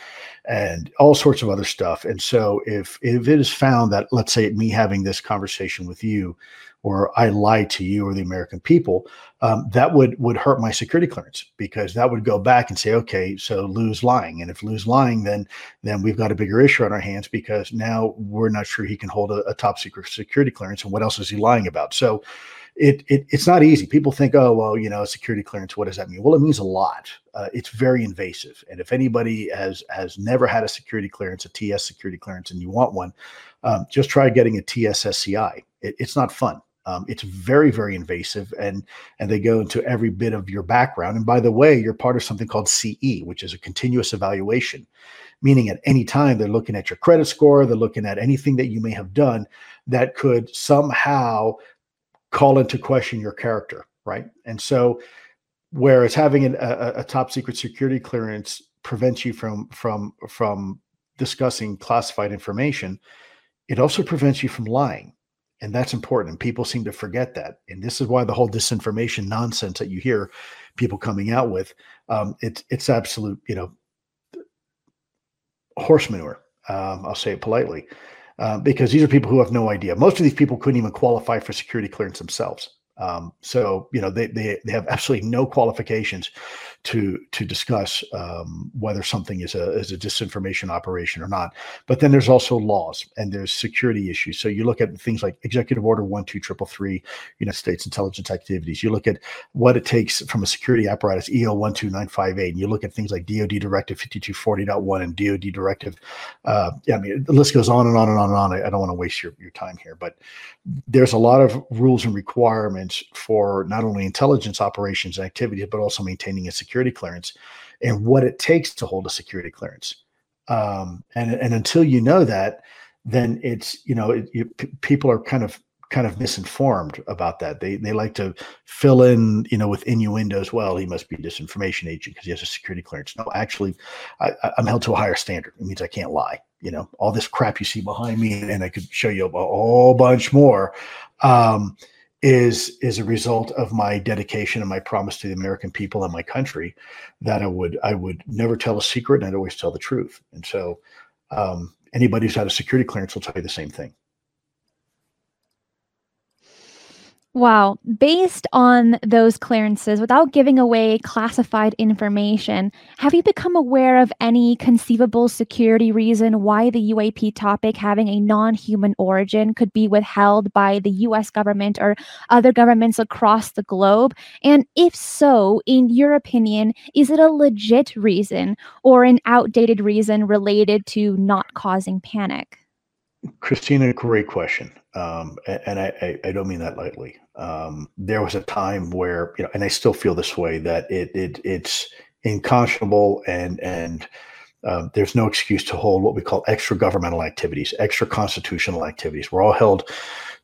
and all sorts of other stuff. And so, if if it is found that, let's say, me having this conversation with you, or I lied to you or the American people, um, that would would hurt my security clearance because that would go back and say, okay, so Lou's lying, and if Lou's lying, then then we've got a bigger issue on our hands because now we're not sure he can hold a, a top secret security clearance, and what else is he lying about? So it, it it's not easy. People think, oh well, you know, security clearance. What does that mean? Well, it means a lot. Uh, it's very invasive, and if anybody has has never had a security clearance, a TS security clearance, and you want one, um, just try getting a TSSCI. It, it's not fun. Um, it's very very invasive, and and they go into every bit of your background. And by the way, you're part of something called CE, which is a continuous evaluation meaning at any time they're looking at your credit score, they're looking at anything that you may have done that could somehow call into question your character, right? And so, whereas having an, a, a top secret security clearance prevents you from from from discussing classified information, it also prevents you from lying. And that's important. And people seem to forget that. And this is why the whole disinformation nonsense that you hear people coming out with, um, it's it's absolute, you know, horse manure. Um, I'll say it politely. Uh, because these are people who have no idea. Most of these people couldn't even qualify for security clearance themselves. Um, so you know they, they they have absolutely no qualifications to to discuss um, whether something is a is a disinformation operation or not. But then there's also laws and there's security issues. So you look at things like Executive Order one two triple three, United States intelligence activities. You look at what it takes from a security apparatus EO one two nine five eight, and you look at things like DoD Directive fifty two forty one and DoD Directive. Uh, yeah, I mean the list goes on and on and on and on. I, I don't want to waste your your time here, but there's a lot of rules and requirements for not only intelligence operations and activities, but also maintaining a security clearance and what it takes to hold a security clearance. Um, and, and until you know that, then it's, you know, it, p- people are kind of kind of misinformed about that. They they like to fill in, you know, with innuendos. Well, he must be a disinformation agent because he has a security clearance. No, actually, I, I'm held to a higher standard. It means I can't lie. You know, all this crap you see behind me, and I could show you a whole bunch more. Um, is is a result of my dedication and my promise to the American people and my country that I would I would never tell a secret and I'd always tell the truth. And so um, anybody who's had a security clearance will tell you the same thing. Wow. Based on those clearances, without giving away classified information, have you become aware of any conceivable security reason why the UAP topic having a non human origin could be withheld by the US government or other governments across the globe? And if so, in your opinion, is it a legit reason or an outdated reason related to not causing panic? Christina, great question. Um, and I, I, don't mean that lightly. Um, there was a time where, you know, and I still feel this way that it, it it's unconscionable and and um, there's no excuse to hold what we call extra governmental activities, extra constitutional activities. We're all held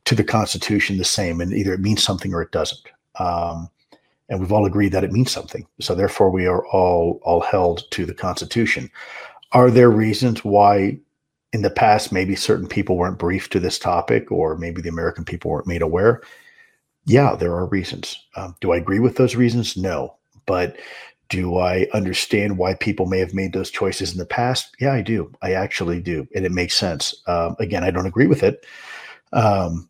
to the Constitution the same, and either it means something or it doesn't. Um, and we've all agreed that it means something. So therefore, we are all all held to the Constitution. Are there reasons why in the past, maybe certain people weren't briefed to this topic, or maybe the American people weren't made aware. Yeah, there are reasons. Um, do I agree with those reasons? No. But do I understand why people may have made those choices in the past? Yeah, I do. I actually do. And it makes sense. Um, again, I don't agree with it. Um,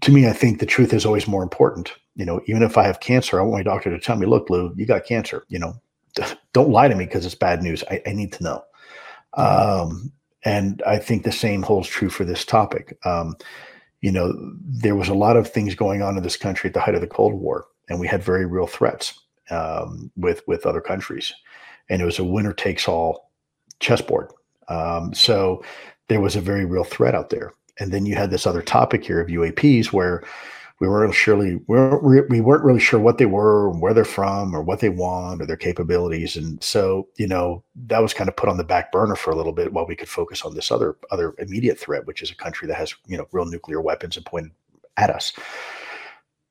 to me, I think the truth is always more important. You know, even if I have cancer, I want my doctor to tell me, look, Lou, you got cancer. You know, [laughs] don't lie to me because it's bad news. I, I need to know. Um, and I think the same holds true for this topic. Um, you know, there was a lot of things going on in this country at the height of the Cold War, and we had very real threats um, with with other countries, and it was a winner takes all chessboard. Um, so there was a very real threat out there. And then you had this other topic here of UAPs, where we weren't surely we weren't, we weren't really sure what they were, where they're from, or what they want, or their capabilities. And so, you know, that was kind of put on the back burner for a little bit while we could focus on this other other immediate threat, which is a country that has you know real nuclear weapons and pointed at us.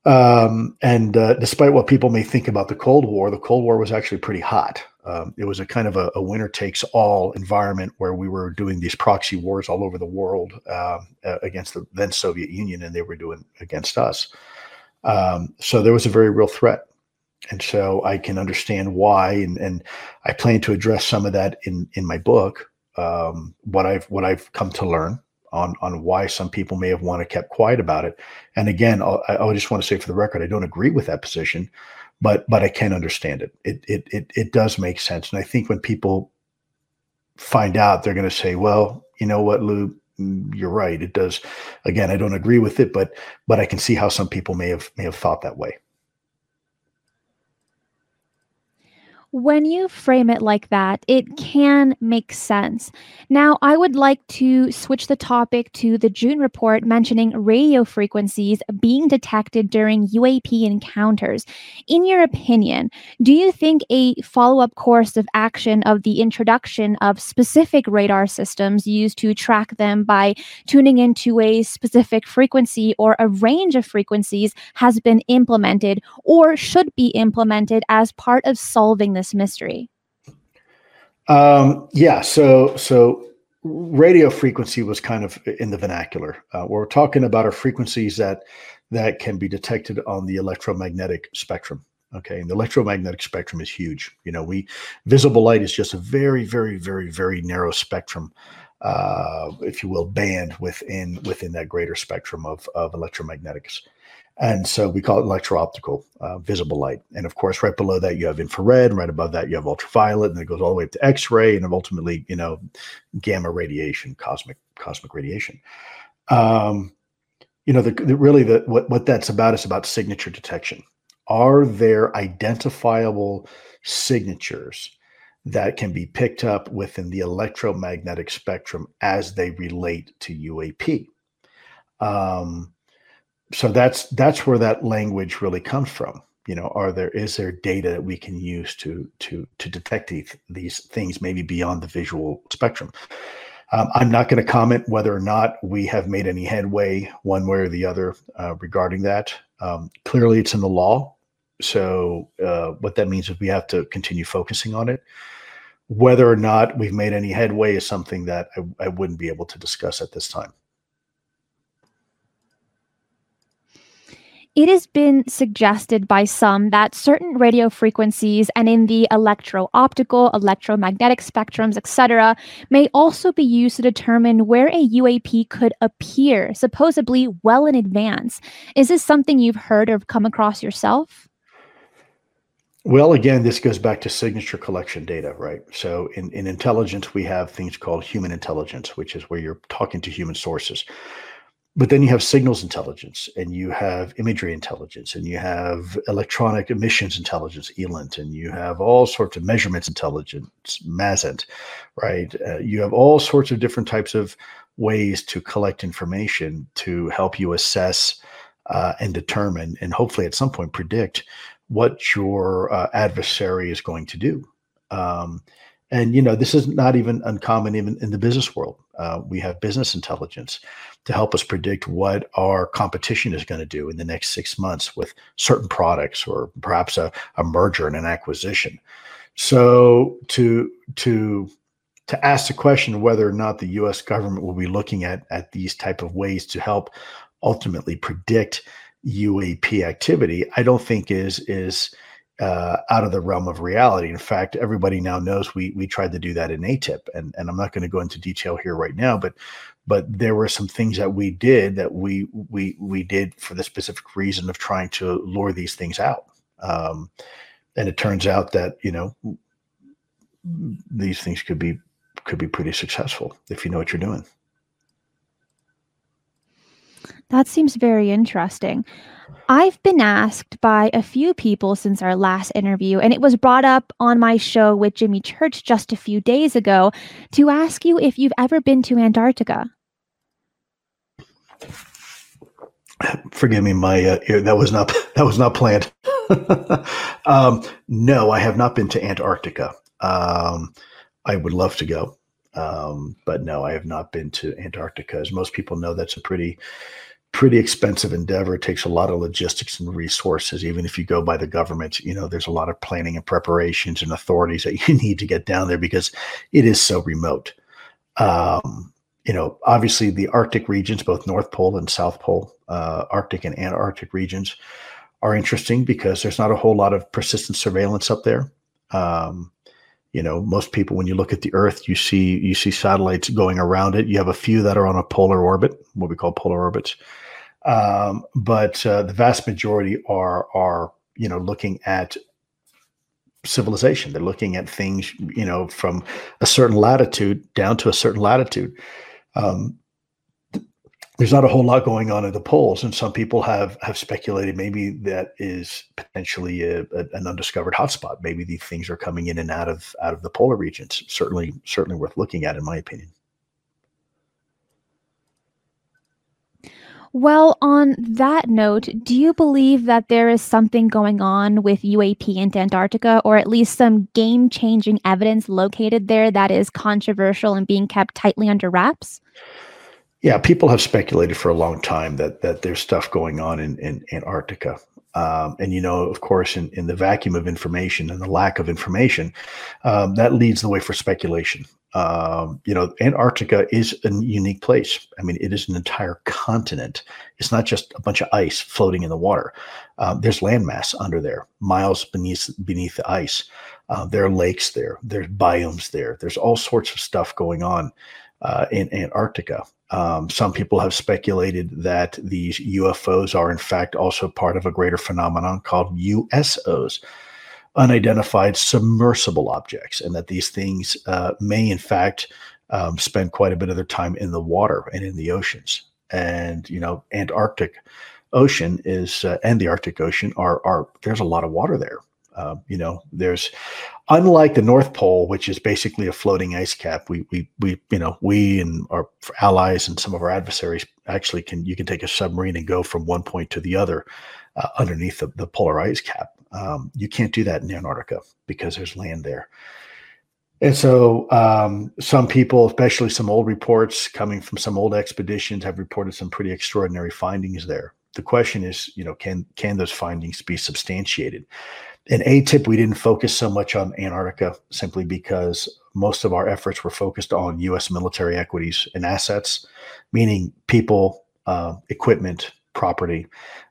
Um, and uh, despite what people may think about the Cold War, the Cold War was actually pretty hot. Um, it was a kind of a, a, winner takes all environment where we were doing these proxy wars all over the world uh, against the then Soviet Union, and they were doing against us. Um, so there was a very real threat. And so I can understand why, and, and I plan to address some of that in in my book. Um, what I've what I've come to learn on on why some people may have wanted kept quiet about it. And again, I, I just want to say for the record, I don't agree with that position but but I can understand it. It it it it does make sense, and I think when people find out, they're going to say, "Well, you know what, Lou, mm, you're right. It does." Again, I don't agree with it, but but I can see how some people may have may have thought that way. When you frame it like that, it can make sense. Now, I would like to switch the topic to the June report mentioning radio frequencies being detected during UAP encounters. In your opinion, do you think a follow up course of action of the introduction of specific radar systems used to track them by tuning into a specific frequency or a range of frequencies has been implemented or should be implemented as part of solving this? This mystery? Um, yeah. So, so radio frequency was kind of in the vernacular. Uh, we're talking about our frequencies that that can be detected on the electromagnetic spectrum. Okay, and the electromagnetic spectrum is huge. You know, we visible light is just a very, very, very, very narrow spectrum, uh, if you will, band within within that greater spectrum of of electromagnetics. And so we call it electro-optical uh, visible light. And of course, right below that, you have infrared. And right above that, you have ultraviolet. And it goes all the way up to X-ray and ultimately, you know, gamma radiation, cosmic cosmic radiation. Um, you know, the, the, really the, what, what that's about is about signature detection. Are there identifiable signatures that can be picked up within the electromagnetic spectrum as they relate to UAP? Um, so that's that's where that language really comes from you know are there is there data that we can use to to to detect these, these things maybe beyond the visual spectrum Um, I'm not going to comment whether or not we have made any headway one way or the other uh, regarding that. Um, clearly, it's in the law. So, uh, what that means is we have to continue focusing on it. Whether or not we've made any headway is something that I, I wouldn't be able to discuss at this time. It has been suggested by some that certain radio frequencies and in the electro optical, electromagnetic spectrums, etc., may also be used to determine where a UAP could appear, supposedly well in advance. Is this something you've heard or come across yourself? Well, again, this goes back to signature collection data, right? So in, in intelligence, we have things called human intelligence, which is where you're talking to human sources but then you have signals intelligence and you have imagery intelligence and you have electronic emissions intelligence ELINT and you have all sorts of measurements intelligence MASINT right? Uh, you have all sorts of different types of ways to collect information to help you assess uh, and determine and hopefully at some point predict what your uh, adversary is going to do. Um, and you know this is not even uncommon even in the business world. Uh, we have business intelligence to help us predict what our competition is going to do in the next six months with certain products or perhaps a, a merger and an acquisition. So to to to ask the question whether or not the U.S. government will be looking at at these type of ways to help ultimately predict UAP activity, I don't think is is uh, out of the realm of reality. In fact, everybody now knows we we tried to do that in AATIP, and and I'm not going to go into detail here right now, but but there were some things that we did that we we we did for the specific reason of trying to lure these things out. Um, and it turns out that you know these things could be could be pretty successful if you know what you're doing. That seems very interesting. I've been asked by a few people since our last interview, and it was brought up on my show with Jimmy Church just a few days ago to ask you if you've ever been to Antarctica. Forgive me, my uh, ear, that was not [laughs] that was not planned. [laughs] um, no, I have not been to Antarctica. Um, I would love to go, um, but no, I have not been to Antarctica. As most people know, that's a pretty pretty expensive endeavor. It takes a lot of logistics and resources. Even if you go by the government, you know, there's a lot of planning and preparations and authorities that [laughs] you need to get down there because it is so remote. Um, you know, obviously the Arctic regions, both North Pole and South Pole, uh, Arctic and Antarctic regions, are interesting because there's not a whole lot of persistent surveillance up there. Um, you know, most people, when you look at the Earth, you see you see satellites going around it. You have a few that are on a polar orbit, what we call polar orbits. Um, but uh, the vast majority are are you know looking at civilization. They're looking at things you know from a certain latitude down to a certain latitude. Um, there's not a whole lot going on at the poles, and some people have have speculated maybe that is potentially a, a, an undiscovered hotspot. Maybe these things are coming in and out of out of the polar regions. Certainly, certainly worth looking at, in my opinion. Well, on that note, do you believe that there is something going on with UAP in Antarctica, or at least some game changing evidence located there that is controversial and being kept tightly under wraps? Yeah, people have speculated for a long time that that there's stuff going on in, in Antarctica. Um, and you know, of course, in, in the vacuum of information and the lack of information, um, that leads the way for speculation. Um, you know, Antarctica is a unique place. I mean, it is an entire continent. It's not just a bunch of ice floating in the water. Um, there's landmass under there, miles beneath beneath the ice. Uh, there are lakes there. There's biomes there. There's all sorts of stuff going on uh, in Antarctica. Um, some people have speculated that these UFOs are, in fact, also part of a greater phenomenon called USOs, unidentified submersible objects, and that these things uh, may, in fact, um, spend quite a bit of their time in the water and in the oceans. And you know, Antarctic Ocean is, uh, and the Arctic Ocean are are there's a lot of water there. Uh, you know, there's unlike the North Pole, which is basically a floating ice cap. We we we you know we and our allies and some of our adversaries actually can you can take a submarine and go from one point to the other uh, underneath the, the, polar ice cap. Um, you can't do that in Antarctica because there's land there. And so, um, some people, especially some old reports coming from some old expeditions, have reported some pretty extraordinary findings there. The question is, you know, can can those findings be substantiated? In AATIP, we didn't focus so much on Antarctica simply because most of our efforts were focused on U.S. military equities and assets, meaning people, uh, equipment, property,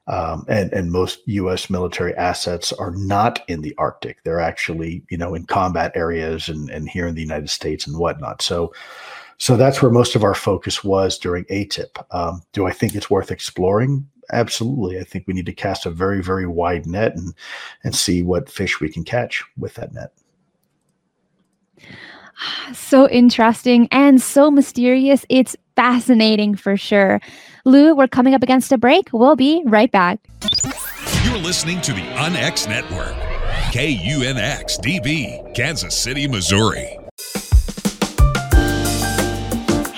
um, and and most U.S. military assets are not in the Arctic. They're actually you know in combat areas and and here in the United States and whatnot. So. So that's where most of our focus was during AATIP. Um, do I think it's worth exploring? Absolutely. I think we need to cast a very, very wide net and and see what fish we can catch with that net. [sighs] So interesting and so mysterious. It's fascinating for sure. Lou, we're coming up against a break. We'll be right back. You're listening to the UnX Network, KUNX DB, Kansas City, Missouri.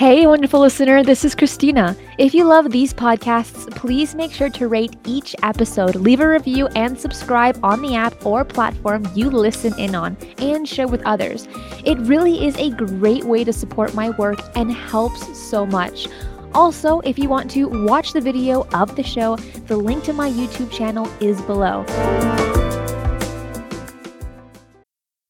Hey, wonderful listener, this is Christina. If you love these podcasts, please make sure to rate each episode, leave a review, and subscribe on the app or platform you listen in on, and share with others. It really is a great way to support my work and helps so much. Also, if you want to watch the video of the show, the link to my YouTube channel is below.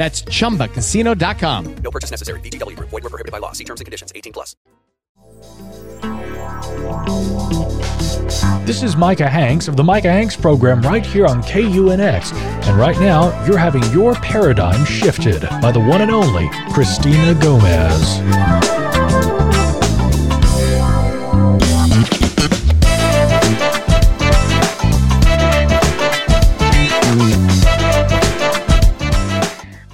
That's chumbacasino.com. No purchase necessary. VGW Group. Void were prohibited by law. See terms and conditions. 18 plus. This is Micah Hanks of the Micah Hanks program right here on KUNX. And right now, you're having your paradigm shifted by the one and only Christina Gomez.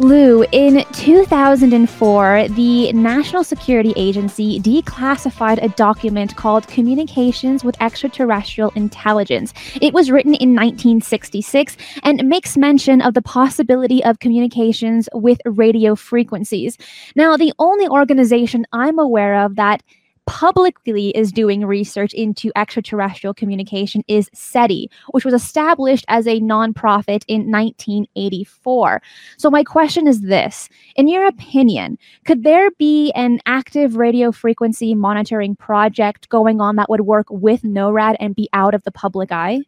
In 2004, the National Security Agency declassified a document called Communications with Extraterrestrial Intelligence. It was written in 1966 and makes mention of the possibility of communications with radio frequencies. Now, the only organization I'm aware of that publicly is doing research into extraterrestrial communication is SETI, which was established as a nonprofit in 1984. So, my question is this In your opinion, could there be an active radio frequency monitoring project going on that would work with NORAD and be out of the public eye?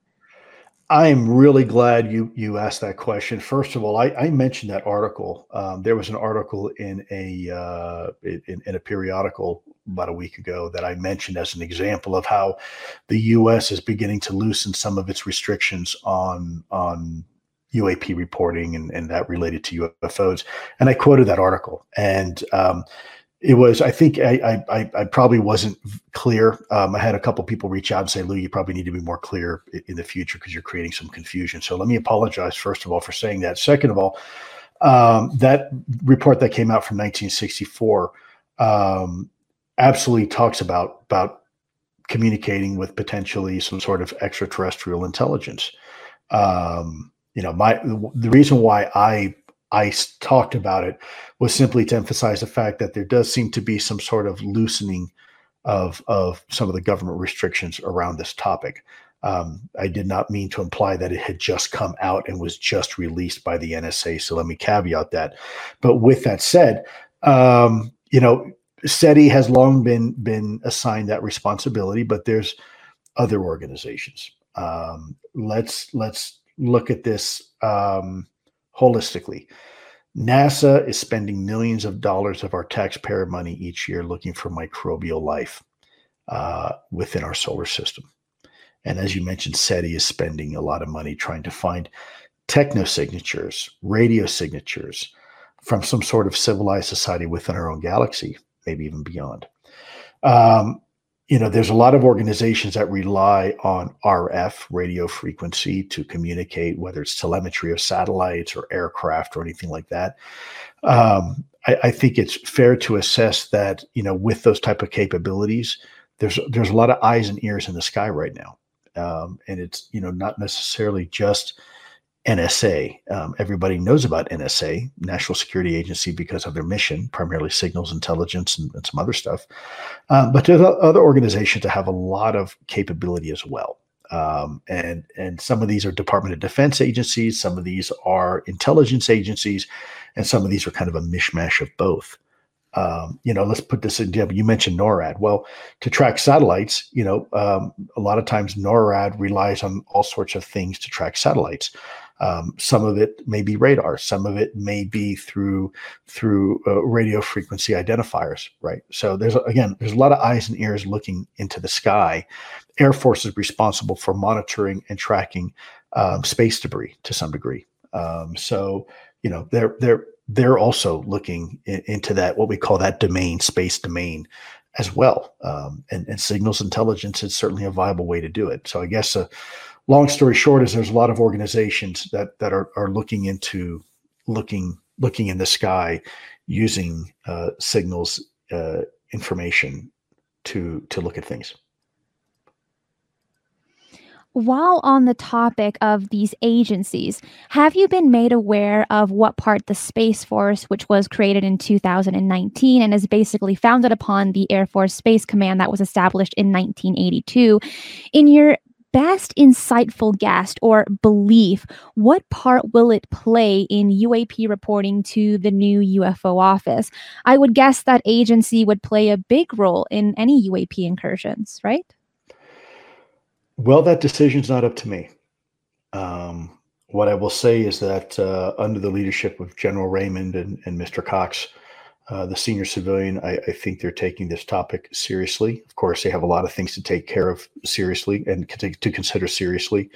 I'm really glad you you asked that question. First of all, I, I mentioned that article. Um, there was an article in a uh, in, in a periodical about a week ago that I mentioned as an example of how the U.S. is beginning to loosen some of its restrictions on on UAP reporting and, and that related to UFOs. And I quoted that article, and um, it was I think I I, I probably wasn't clear. Um, I had a couple people reach out and say, "Lou, you probably need to be more clear in, the future because you're creating some confusion." So let me apologize first of all for saying that. Second of all, um, that report that came out from 1964 um, absolutely talks about about communicating with potentially some sort of extraterrestrial intelligence. Um, you know, my the reason why I I talked about it was simply to emphasize the fact that there does seem to be some sort of loosening of of some of the government restrictions around this topic. Um, I did not mean to imply that it had just come out and was just released by the NSA. So let me caveat that. But with that said, um, you know, SETI has long been been assigned that responsibility, but there's other organizations. Um, let's let's look at this um, holistically. NASA is spending millions of dollars of our taxpayer money each year looking for microbial life uh, within our solar system. And as you mentioned, SETI is spending a lot of money trying to find technosignatures, radio signatures from some sort of civilized society within our own galaxy, maybe even beyond. Um, you know, there's a lot of organizations that rely on RF radio frequency to communicate, whether it's telemetry or satellites or aircraft or anything like that. Um, I, I, think it's fair to assess that, you know, with those type of capabilities, there's there's a lot of eyes and ears in the sky right now, um, and it's you know not necessarily just NSA. Um, everybody knows about NSA, National Security Agency, because of their mission, primarily signals intelligence and, and some other stuff. Um, but there's other organizations that have a lot of capability as well. Um, and and some of these are Department of Defense agencies, some of these are intelligence agencies, and some of these are kind of a mishmash of both. Um, you know, let's put this in. You mentioned NORAD. Well, to track satellites, you know, um, a lot of times NORAD relies on all sorts of things to track satellites. Um, some of it may be radar. Some of it may be through through uh, radio frequency identifiers. Right. So there's again there's a lot of eyes and ears looking into the sky. Air Force is responsible for monitoring and tracking um, space debris to some degree. Um, so you know they're they're they're also looking in, into that what we call that domain space domain as well. Um, and, and signals intelligence is certainly a viable way to do it. So I guess uh, long story short is there's a lot of organizations that that are, are looking into looking looking in the sky using uh, signals uh, information to to look at things. While on the topic of these agencies, have you been made aware of what part the Space Force, which was created in 2019 and is basically founded upon the Air Force Space Command that was established in 1982, in your best insightful guest or belief, what part will it play in UAP reporting to the new UFO office? I would guess that agency would play a big role in any UAP incursions, right? Well, that decision's not up to me. Um, what I will say is that uh, under the leadership of General Raymond and, and Mr. Cox, uh, the senior civilian, I, I, think they're taking this topic seriously. Of course, they have a lot of things to take care of seriously and to, to consider seriously.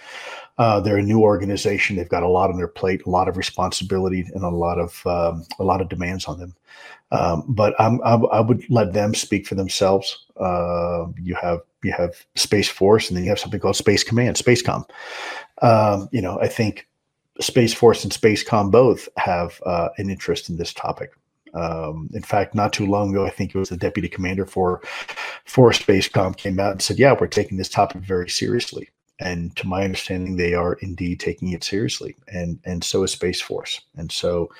Uh, they're a new organization; they've got a lot on their plate, a lot of responsibility, and a lot of um, a lot of demands on them. Um, but I'm, I'm, i would let them speak for themselves. Uh, you have you have Space Force, and then you have something called Space Command, Spacecom. Um, you know, I think Space Force and Spacecom both have uh, an interest in this topic. Um, in fact, not too long ago, I think it was the deputy commander for for Spacecom came out and said, "Yeah, we're taking this topic very seriously." And to my understanding, they are indeed taking it seriously, and and so is Space Force. And so,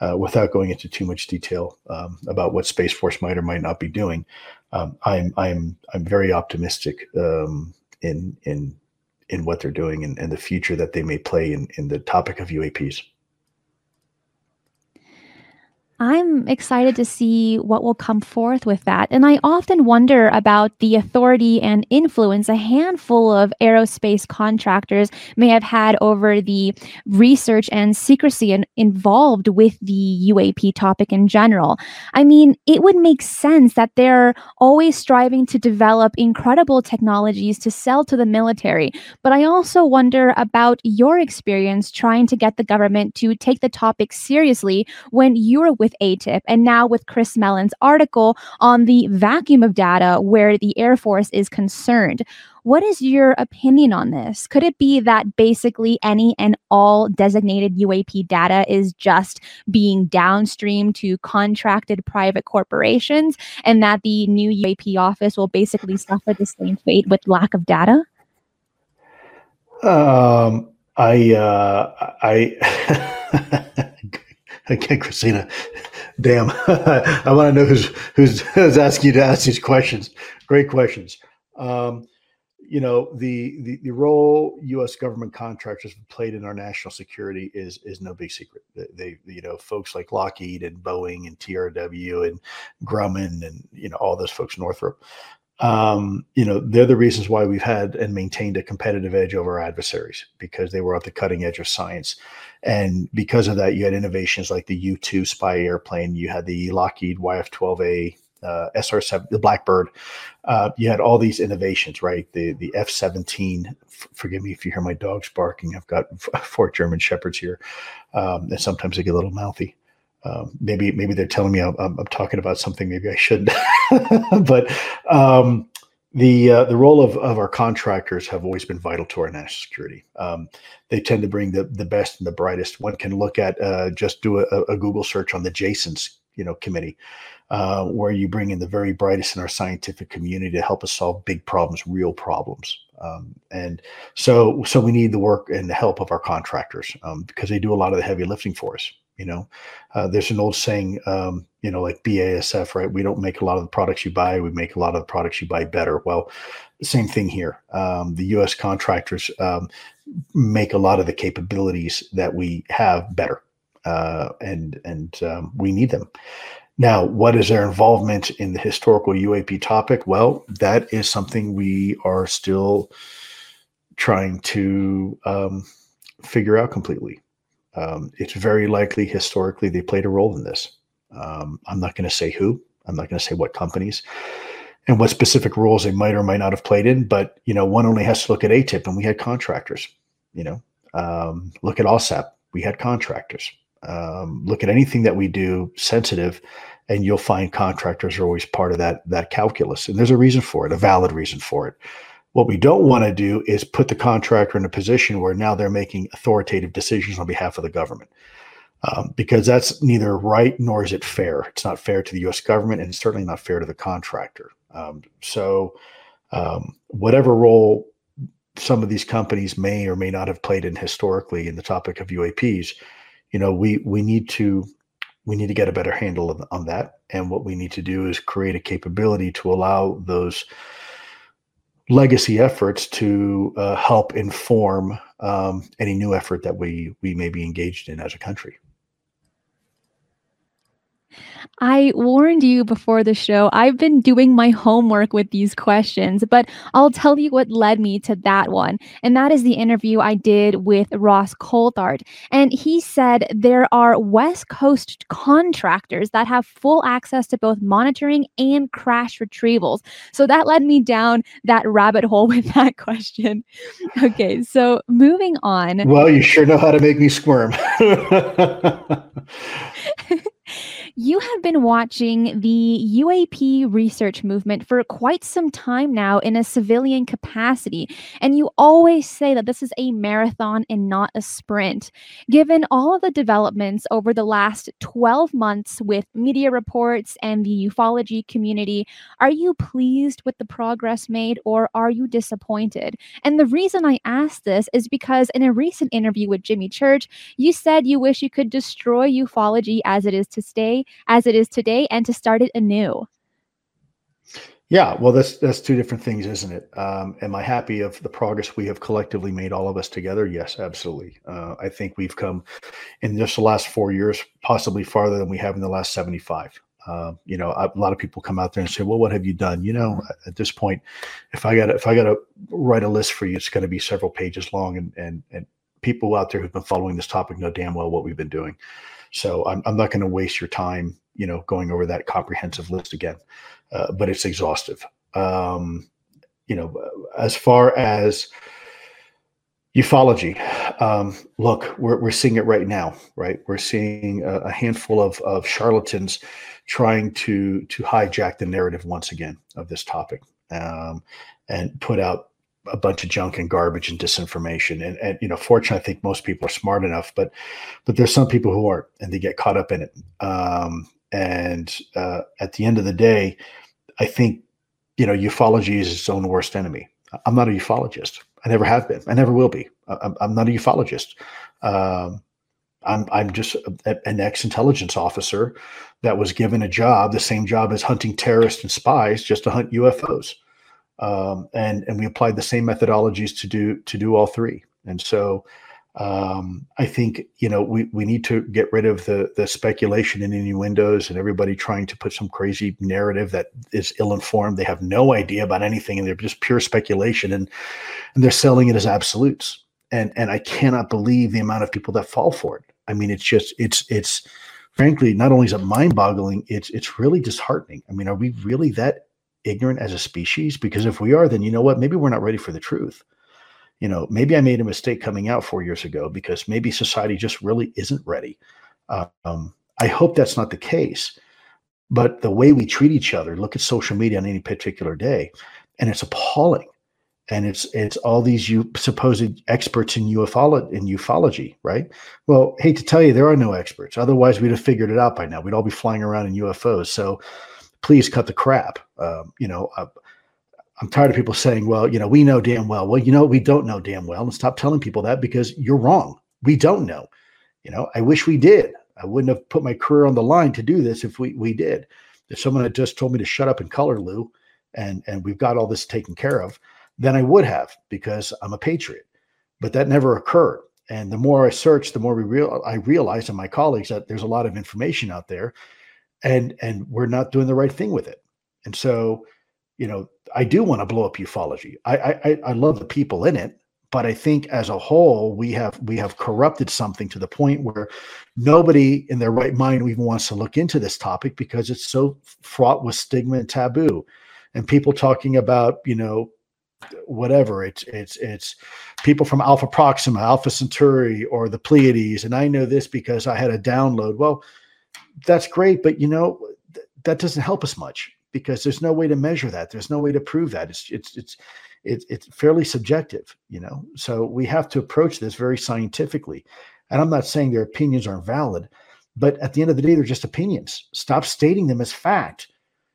uh, without going into too much detail um, about what Space Force might or might not be doing, um, I'm I'm I'm very optimistic um, in in in what they're doing and, and the future that they may play in in the topic of UAPs. I'm excited to see what will come forth with that. And I often wonder about the authority and influence a handful of aerospace contractors may have had over the research and secrecy in, involved with the UAP topic in general. I mean, it would make sense that they're always striving to develop incredible technologies to sell to the military. But I also wonder about your experience trying to get the government to take the topic seriously when you're with with AATIP and now with Chris Mellon's article on the vacuum of data where the Air Force is concerned. What is your opinion on this? Could it be that basically any and all designated UAP data is just being downstream to contracted private corporations and that the new UAP office will basically suffer the same fate with lack of data? Um, I, uh, I, [laughs] again, Christina, Damn, [laughs] I want to know who's who's who's asking you to ask these questions. Great questions. Um, you know the, the the role U.S. government contractors have played in our national security is is no big secret. They, they you know folks like Lockheed and Boeing and TRW and Grumman and you know all those folks Northrop. Um, you know they're the reasons why we've had and maintained a competitive edge over our adversaries because they were at the cutting edge of science, and because of that, you had innovations like the U two spy airplane. You had the Lockheed YF twelve A uh, SR7, the Blackbird. Uh, you had all these innovations, right? The the F17. F- forgive me if you hear my dogs barking. I've got [laughs] four German shepherds here, um, and sometimes they get a little mouthy. Um, maybe maybe they're telling me I'm, I'm, talking about something maybe I shouldn't. [laughs] but um, the uh, the role of, of our contractors have always been vital to our national security. Um, they tend to bring the the best and the brightest. One can look at uh, just do a, a, Google search on the Jasons you know committee uh, where you bring in the very brightest in our scientific community to help us solve big problems, real problems. Um, and so, so we need the work and the help of our contractors um, because they do a lot of the heavy lifting for us. You know, uh, there's an old saying, um, you know, like BASF, right? We don't make a lot of the products you buy; we make a lot of the products you buy better. Well, same thing here. Um, the U.S. contractors um, make a lot of the capabilities that we have better, uh, and and um, we need them. Now, what is their involvement in the historical UAP topic? Well, that is something we are still trying to um, figure out completely. Um, it's very likely historically they played a role in this. Um, I'm not going to say who. I'm not going to say what companies and what specific roles they might or might not have played in. But you know, one only has to look at AATIP, and we had contractors. You know, um, look at OSAP. We had contractors. Um, look at anything that we do sensitive and you'll find contractors are always part of that that calculus and there's a reason for it a valid reason for it what we don't want to do is put the contractor in a position where now they're making authoritative decisions on behalf of the government. Um, because that's neither right nor is it fair. It's not fair to the us government and it's certainly not fair to the contractor. Um, so um, whatever role some of these companies may or may not have played in historically in the topic of uaps you know we we need to we need to get a better handle on, on that. And what we need to do is create a capability to allow those legacy efforts to uh, help inform um, any new effort that we we may be engaged in as a country. I warned you before the show. I've been doing my homework with these questions, but I'll tell you what led me to that one. And that is the interview I did with Ross Coulthart. And he said there are West Coast contractors that have full access to both monitoring and crash retrievals. So that led me down that rabbit hole [laughs] with that question. Okay, so moving on. Well, you sure know how to make me squirm. [laughs] [laughs] You have been watching the UAP research movement for quite some time now in a civilian capacity, and you always say that this is a marathon and not a sprint. Given all of the developments over the last 12 months with media reports and the ufology community, are you pleased with the progress made or are you disappointed? And the reason I ask this is because in a recent interview with Jimmy Church, you said you wish you could destroy ufology as it is to stay as it is today and to start it anew? Yeah, well, that's that's two different things, isn't it? Um, am I happy of the progress we have collectively made, all of us together? Yes, absolutely. Uh, I think we've come in just the last four years, possibly farther than we have in the last seventy-five. Uh, you know, a lot of people come out there and say, "Well, what have you done?" You know, at this point, if I got if I got to write a list for you, it's going to be several pages long, and and and people out there who've been following this topic know damn well what we've been doing. So I'm, I'm not going to waste your time, you know, going over that comprehensive list again, uh, but it's exhaustive. Um, you know, as far as ufology, um, look, we're, we're seeing it right now, right? We're seeing a, a handful of, of charlatans trying to to hijack the narrative once again of this topic um, and put out a bunch of junk and garbage and disinformation. And, and you know, fortunately, I think most people are smart enough, but but there's some people who aren't, and they get caught up in it. Um, and uh, at the end of the day, I think you know, ufology is its own worst enemy. I'm not a ufologist. I never have been. I never will be. I'm, I'm not a ufologist. Um, I'm I'm just a, an ex intelligence officer that was given a job, the same job as hunting terrorists and spies, just to hunt UFOs. Um, and and we applied the same methodologies to do to do all three. And so um, I think you know we we need to get rid of the the speculation and innuendos and everybody trying to put some crazy narrative that is ill informed. They have no idea about anything and they're just pure speculation and and they're selling it as absolutes. And and I cannot believe the amount of people that fall for it. I mean, it's just it's it's frankly not only is it mind boggling, it's it's really disheartening. I mean, are we really that ignorant as a species? Because if we are, then you know what? Maybe we're not ready for the truth you know, maybe I made a mistake coming out four years ago because maybe society just really isn't ready. Um, I hope that's not the case. But the way we treat each other, look at social media on any particular day, and it's appalling. And it's it's all these you supposed experts in in ufology, right? Well, hate to tell you, there are no experts. Otherwise, we'd have figured it out by now. We'd all be flying around in UFOs. So, please cut the crap. Um, you know, uh, I'm tired of people saying, well, you know, we know damn well. Well, you know, we don't know damn well. And stop telling people that because you're wrong. We don't know. You know, I wish we did. I wouldn't have put my career on the line to do this if we we did. If someone had just told me to shut up and color, Lou, and and we've got all this taken care of, then I would have because I'm a patriot. But that never occurred. And the more I searched, the more we real I realized and my colleagues that there's a lot of information out there, and and we're not doing the right thing with it. And so you know, I do want to blow up ufology. I, I I love the people in it, but I think as a whole we have we have corrupted something to the point where nobody in their right mind even wants to look into this topic because it's so fraught with stigma and taboo, and people talking about you know whatever it's it's it's people from alpha proxima alpha centauri or the pleiades and i know this because i had a download well that's great but you know th- that doesn't help us much because there's no way to measure that. There's no way to prove that. It's it's it's it's, it's fairly subjective, you know. So we have to approach this very scientifically. And I'm not saying their opinions aren't valid, but at the end of the day, they're just opinions. Stop stating them as fact.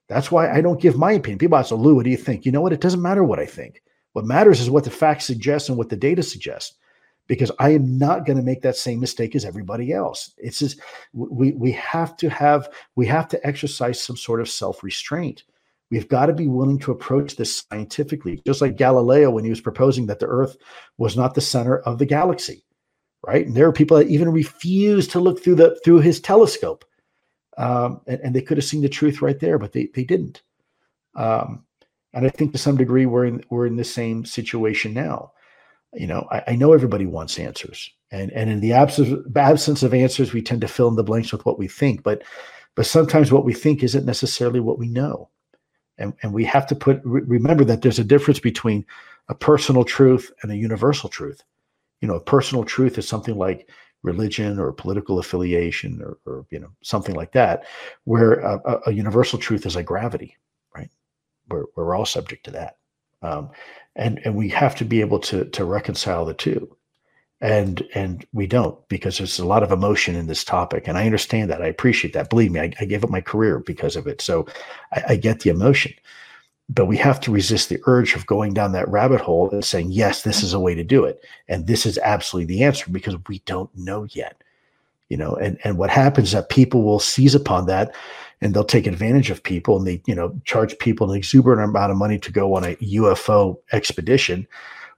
That's why I don't give my opinion. People ask, Lou, what do you think? You know what? It doesn't matter what I think. What matters is what the facts suggest and what the data suggests because I am not going to make that same mistake as everybody else. It's just we we have to have we have to exercise some sort of self-restraint. We've got to be willing to approach this scientifically, just like Galileo when he was proposing that the Earth was not the center of the galaxy, right? And there are people that even refused to look through the through his telescope, um, and, and, they could have seen the truth right there, but they they didn't. Um, and I think to some degree we're in we're in the same situation now you know, I, I, know everybody wants answers, and and in the absence absence of answers, we tend to fill in the blanks with what we think. But but sometimes what we think isn't necessarily what we know, and and we have to put remember that there's a difference between a personal truth and a universal truth. You know, a personal truth is something like religion or political affiliation or, or you know something like that, where a, a universal truth is like gravity, right? We're we're all subject to that. Um, and and we have to be able to to reconcile the two. And and we don't because there's a lot of emotion in this topic and i understand that. I appreciate that. Believe me i, I gave up my career because of it. So I, I, get the emotion. But we have to resist the urge of going down that rabbit hole and saying yes this is a way to do it. And this is absolutely the answer because we don't know yet. You know and and what happens is that people will seize upon that and they'll take advantage of people and they you know charge people an exuberant amount of money to go on a UFO expedition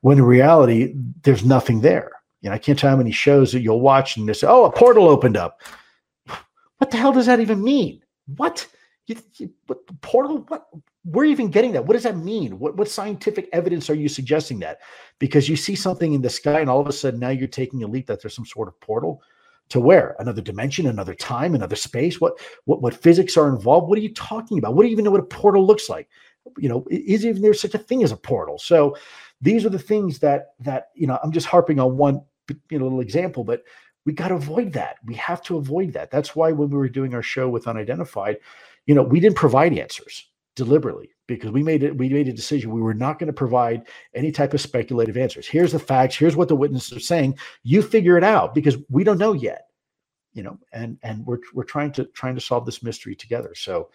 when in reality there's nothing there. You know I can't tell how many shows that you'll watch and they say oh a portal opened up. What the hell does that even mean? What? You, you, what portal? What? You even getting that. What does that mean? What, what scientific evidence are you suggesting that? Because you see something in the sky and all of a sudden now you're taking a leap that there's some sort of portal to where? Another dimension another time another space? What what what physics are involved? What are you talking about? What do you even know what a portal looks like? You know is even there such a thing as a portal? So these are the things that that you know i'm just harping on one you know little example but we got to avoid that. We have to avoid that. That's why when we were doing our show with unidentified you know we didn't provide answers deliberately because we made it we made a decision we were not going to provide any type of speculative answers. Here's the facts here's what the witnesses are saying you figure it out because we don't know yet you know and and we're we're trying to trying to solve this mystery together. So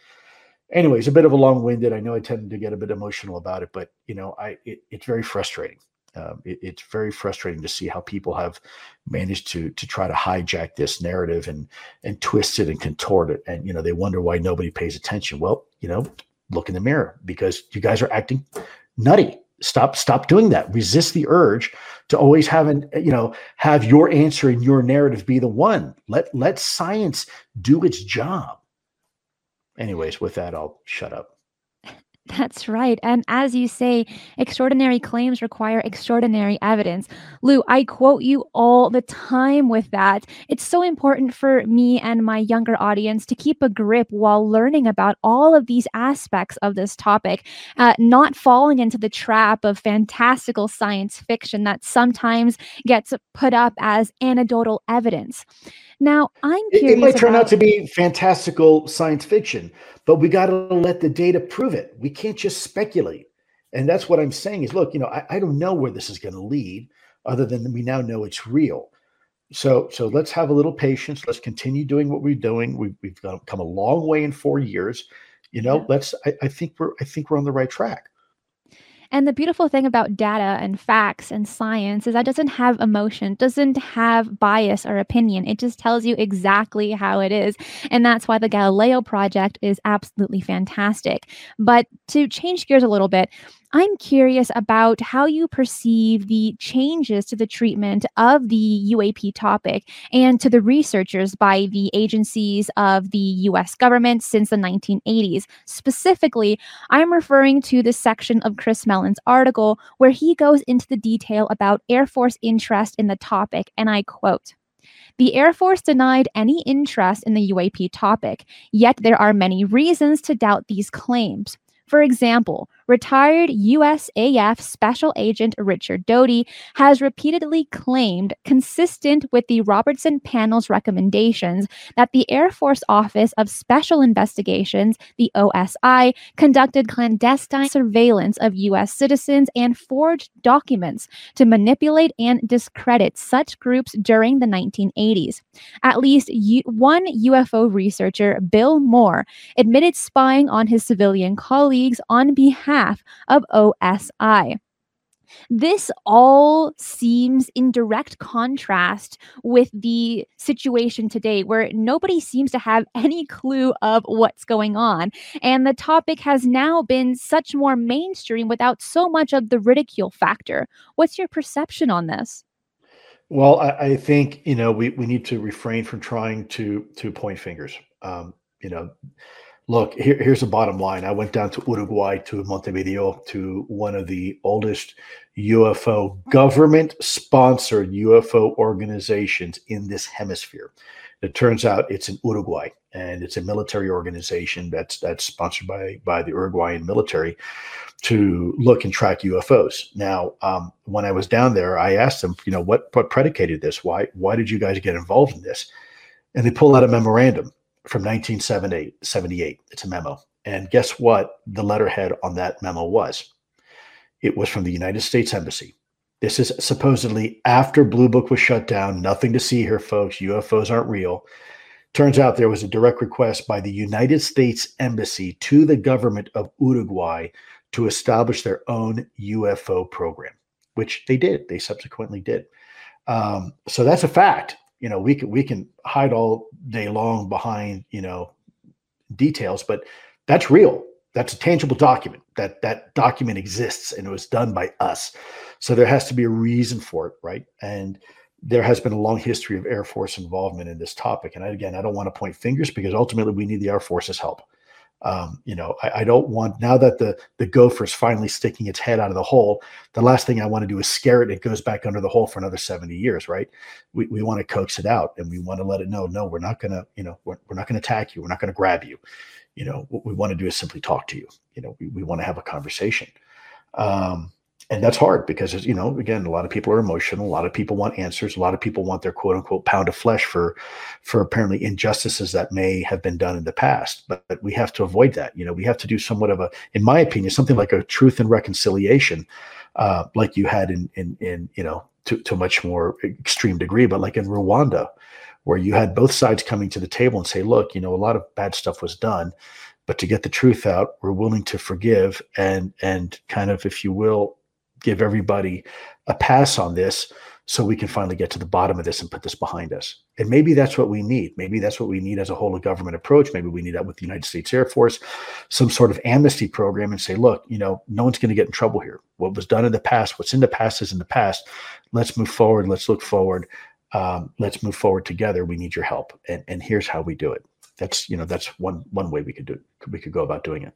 anyways a bit of a long-winded i know i tend to get a bit emotional about it but you know i it, it's very frustrating. Um, it, it's very frustrating to see how people have managed to to try to hijack this narrative and and twist it and contort it, and you know they wonder why nobody pays attention. Well, you know, look in the mirror because you guys are acting nutty. Stop stop doing that. Resist the urge to always have an you know have your answer and your narrative be the one. Let let science do its job. Anyways, with that, I'll shut up. That's right. And as you say, extraordinary claims require extraordinary evidence. Lou, I quote you all the time with that. It's so important for me and my younger audience to keep a grip while learning about all of these aspects of this topic, uh, not falling into the trap of fantastical science fiction that sometimes gets put up as anecdotal evidence. Now, I'm It, it might turn out to be fantastical science fiction, but we got to let the data prove it. We can't just speculate. And that's what I'm saying is look, you know, I, I don't know where this is going to lead, other than we now know it's real. So, so let's have a little patience. Let's continue doing what we're doing. We've, we've got- come a long way in four years. You know, let's. I, I think we're. I think we're on the right track. And the beautiful thing about data and facts and science is that doesn't have emotion, doesn't have bias or opinion. It just tells you exactly how it is. And that's why the Galileo project is absolutely fantastic. But to change gears a little bit, I'm curious about how you perceive the changes to the treatment of the UAP topic and to the researchers by the agencies of the US government since the 1980s. Specifically, I'm referring to the section of Chris Mellon's article where he goes into the detail about Air Force interest in the topic, and I quote. The Air Force denied any interest in the UAP topic, yet there are many reasons to doubt these claims. For example, retired USAF Special Agent Richard Doty has repeatedly claimed, consistent with the Robertson panel's recommendations, that the Air Force Office of Special Investigations, the OSI, conducted clandestine surveillance of U.S. citizens and forged documents to manipulate and discredit such groups during the 1980s. At least U- one UFO researcher, Bill Moore, admitted spying on his civilian colleagues on behalf of OSI. This all seems in direct contrast with the situation today, where nobody seems to have [laughs] any clue of what's going on. And the topic has now been such more mainstream without so much of the ridicule factor. What's your perception on this? Well, I, I think you know we we need to refrain from trying to to point fingers. Um, you know, look here, here's the bottom line. I went down to Uruguay to Montevideo to one of the oldest UFO government sponsored UFO organizations in this hemisphere. It turns out it's in Uruguay and it's a military organization that's that's sponsored by by the Uruguayan military to look and track UFOs. Now, um, when I was down there, I asked them, you know, what what predicated this? Why why did you guys get involved in this? And they pull out a memorandum from 1978. 78. It's a memo. And guess what? The letterhead on that memo was. It was from the United States Embassy. This is supposedly after Blue Book was shut down. Nothing to see here, folks. UFOs aren't real. Turns out there was a direct request by the United States Embassy to the government of Uruguay to establish their own UFO program, which they did. They subsequently did. Um, so that's a fact. You know, we can we can hide all day long behind you know details, but that's real. That's a tangible document. That that document exists and it was done by us. So there has to be a reason for it, right? And there has been a long history of Air Force involvement in this topic. And again, I don't want to point fingers because ultimately we need the Air Force's help. Um, you know, I, I don't want now that the the gopher is finally sticking its head out of the hole. The last thing I want to do is scare it. And it goes back under the hole for another seventy years, right? We, we want to coax it out and we want to let it know, no, we're not to, you know, we're, we're not to attack you. We're not to grab you. You know, what we want to do is simply talk to you. You know, we, we want to have a conversation. Um, and that's hard because you know again a lot of people are emotional a lot of people want answers a lot of people want their quote unquote pound of flesh for for apparently injustices that may have been done in the past. But, but we have to avoid that. You know we have to do somewhat of a in my opinion something like a truth and reconciliation uh, like you had in in in you know to, to a much more extreme degree but like in rwanda where you had both sides coming to the table and say look you know a lot of bad stuff was done but to get the truth out we're willing to forgive and and kind of if you will give everybody a pass on this so we can finally get to the bottom of this and put this behind us. And maybe that's what we need. Maybe that's what we need as a whole of government approach. Maybe we need that with the United States Air Force, some sort of amnesty program and say, look, you know, no one's going to get in trouble here. What was done in the past, what's in the past is in the past. Let's move forward. Let's look forward. Um, let's move forward together. We need your help. And, and here's how we do it. That's, you know, that's one, one way we could do it. We could go about doing it.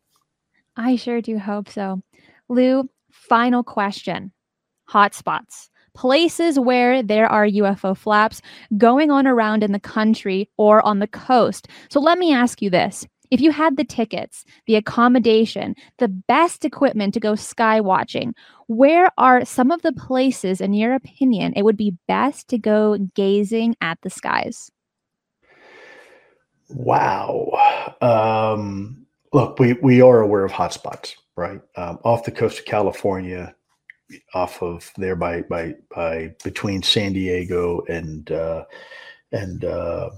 I sure do hope so. Lou, final question hotspots places where there are UFO flaps going on around in the country or on the coast. So let me ask you this. If you had the tickets, the accommodation, the best equipment to go sky watching, where are some of the places, in your opinion, it would be best to go gazing at the skies? Wow. Um, look, we, we are aware of hotspots, right? Um, off the coast of California, off of there by by by between San Diego and uh, and uh,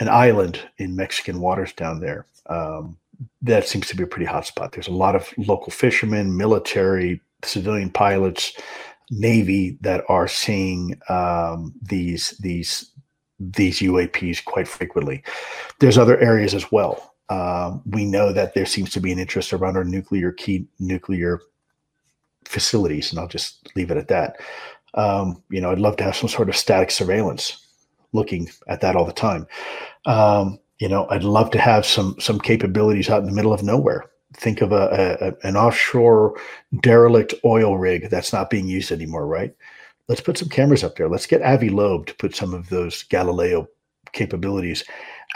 an island in Mexican waters down there. Um, that seems to be a pretty hot spot. There's a lot of local fishermen, military, civilian pilots, Navy that are seeing um, these these these UAPs quite frequently. There's other areas as well. Um, we know that there seems to be an interest around our nuclear key nuclear facilities, and I'll just leave it at that. Um, you know, I'd love to have some sort of static surveillance looking at that all the time. Um, you know, I'd love to have some some capabilities out in the middle of nowhere. Think of a, a an offshore derelict oil rig that's not being used anymore, right? Let's put some cameras up there. Let's get Avi Loeb to put some of those Galileo capabilities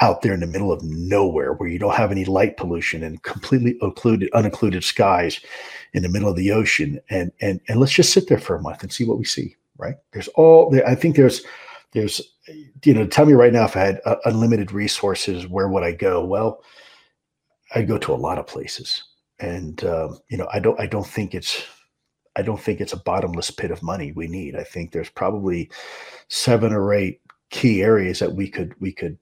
out there in the middle of nowhere where you don't have any light pollution and completely occluded unoccluded skies in the middle of the ocean. And and and let's just sit there for a month and see what we see right? There's all i think there's there's you know tell me right now if i had uh, unlimited resources where would i go? Well i'd go to a lot of places. And um, you know i don't i don't think it's i don't think it's a bottomless pit of money we need. I think there's probably seven or eight key areas that we could we could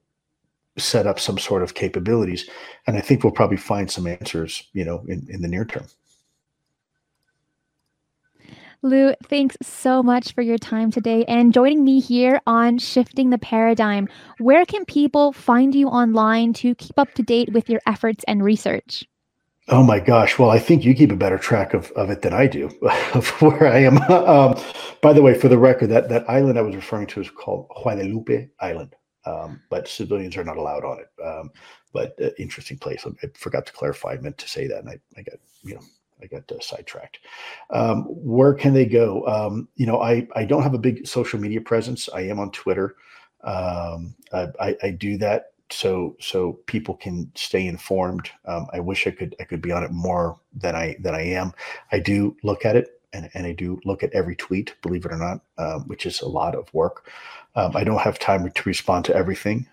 set up some sort of capabilities and i think we'll probably find some answers you know in, in the near term Lou, thanks so much for your time today and joining me here on Shifting the Paradigm. Where can people find you online to keep up to date with your efforts and research? Oh my gosh. Well, I think you keep a better track of, of it than I do, [laughs] of where I am. [laughs] um, by the way, for the record, that, that island I was referring to is called Guadalupe Island, um, but civilians are not allowed on it. Um, but uh, interesting place. I forgot to clarify. I meant to say that, and I, I got you know I got uh, sidetracked. Um, where can they go? Um, you know, I I don't have a big social media presence. I am on Twitter. Um, I, I, do that so so people can stay informed. Um, I wish I could I could be on it more than I than I am. I do look at it and, and I do look at every tweet, believe it or not, uh, which is a lot of work. Um, I don't have time to respond to everything.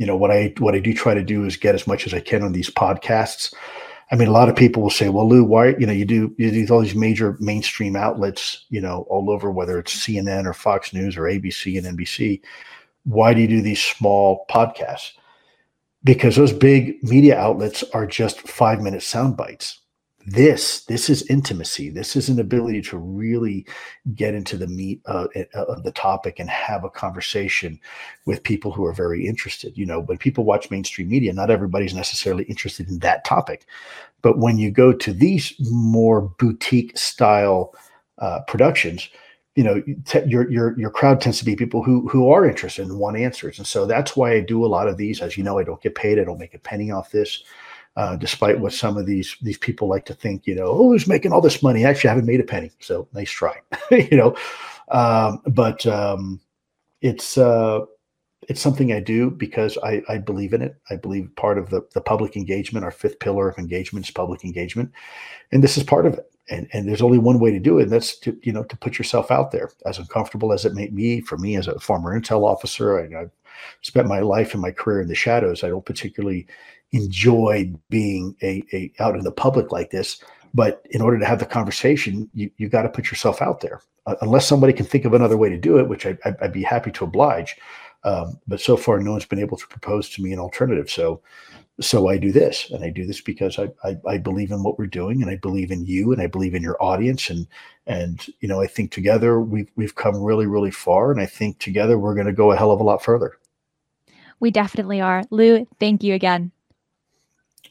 you know what I what I do try to do is get as much as I can on these podcasts. I mean, a lot of people will say, "Well, Lou, why you know you do you do all these major mainstream outlets, you know, all over, whether it's CNN or Fox News or ABC and NBC. Why do you do these small podcasts? Because those big media outlets are just five minute sound bites this this is intimacy. This is an ability to really get into the meat uh, of the topic and have a conversation with people who are very interested. You know when people watch mainstream media not everybody's necessarily interested in that topic. But when you go to these more boutique style uh, productions you know your your your crowd tends to be people who who are interested and want answers. And so that's why i do a lot of these as you know i don't get paid i don't make a penny off this uh, despite what some of these these people like to think. You know, oh, who's making all this money? I actually, I haven't made a penny, so nice try. [laughs] you know, um, but um, it's uh, it's something I do because I, I believe in it. I believe part of the, the public engagement, our fifth pillar of engagement is public engagement. And this is part of it. And, and there's only one way to do it. And that's to, you know, to put yourself out there as uncomfortable as it may be for me as a former Intel officer. I, I've spent my life and my career in the shadows. I don't particularly enjoy being a, a out in the public like this. But in order to have the conversation, you you got to put yourself out there. Uh, unless somebody can think of another way to do it, which I, would be happy to oblige. Um, but so far, no one's been able to propose to me an alternative. So so I do this, and I do this because I, I, I believe in what we're doing, and I believe in you, and I believe in your audience, and and you know I think together we've we've come really really far, and I think together we're going to go a hell of a lot further. We definitely are, Lou. Thank you again.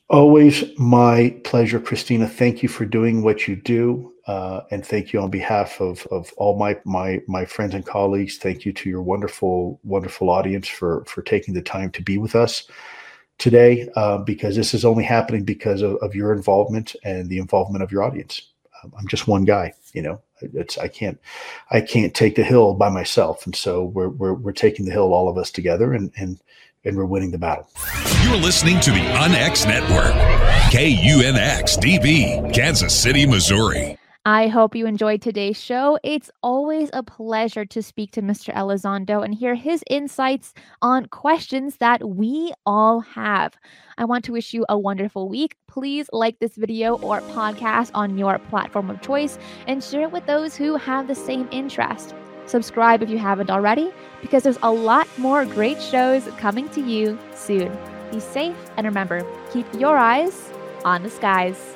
Always my pleasure, Christina. Thank you for doing what you do, uh, and thank you on behalf of of all my my my friends and colleagues. Thank you to your wonderful wonderful audience for for taking the time to be with us today, uh, because this is only happening because of, of, your involvement and the involvement of your audience. Um, I'm just one guy, you know. It's I can't I can't take the hill by myself, and so we're we're we're taking the hill all of us together, and and and we're winning the battle. You're listening to the UnX Network, KUNX DB, Kansas City, Missouri. I hope you enjoyed today's show. It's always a pleasure to speak to Mr. Elizondo and hear his insights on questions that we all have. I want to wish you a wonderful week. Please like this video or podcast on your platform of choice and share it with those who have the same interest. Subscribe if you haven't already, because there's a lot more great shows coming to you soon. Be safe and remember, keep your eyes on the skies.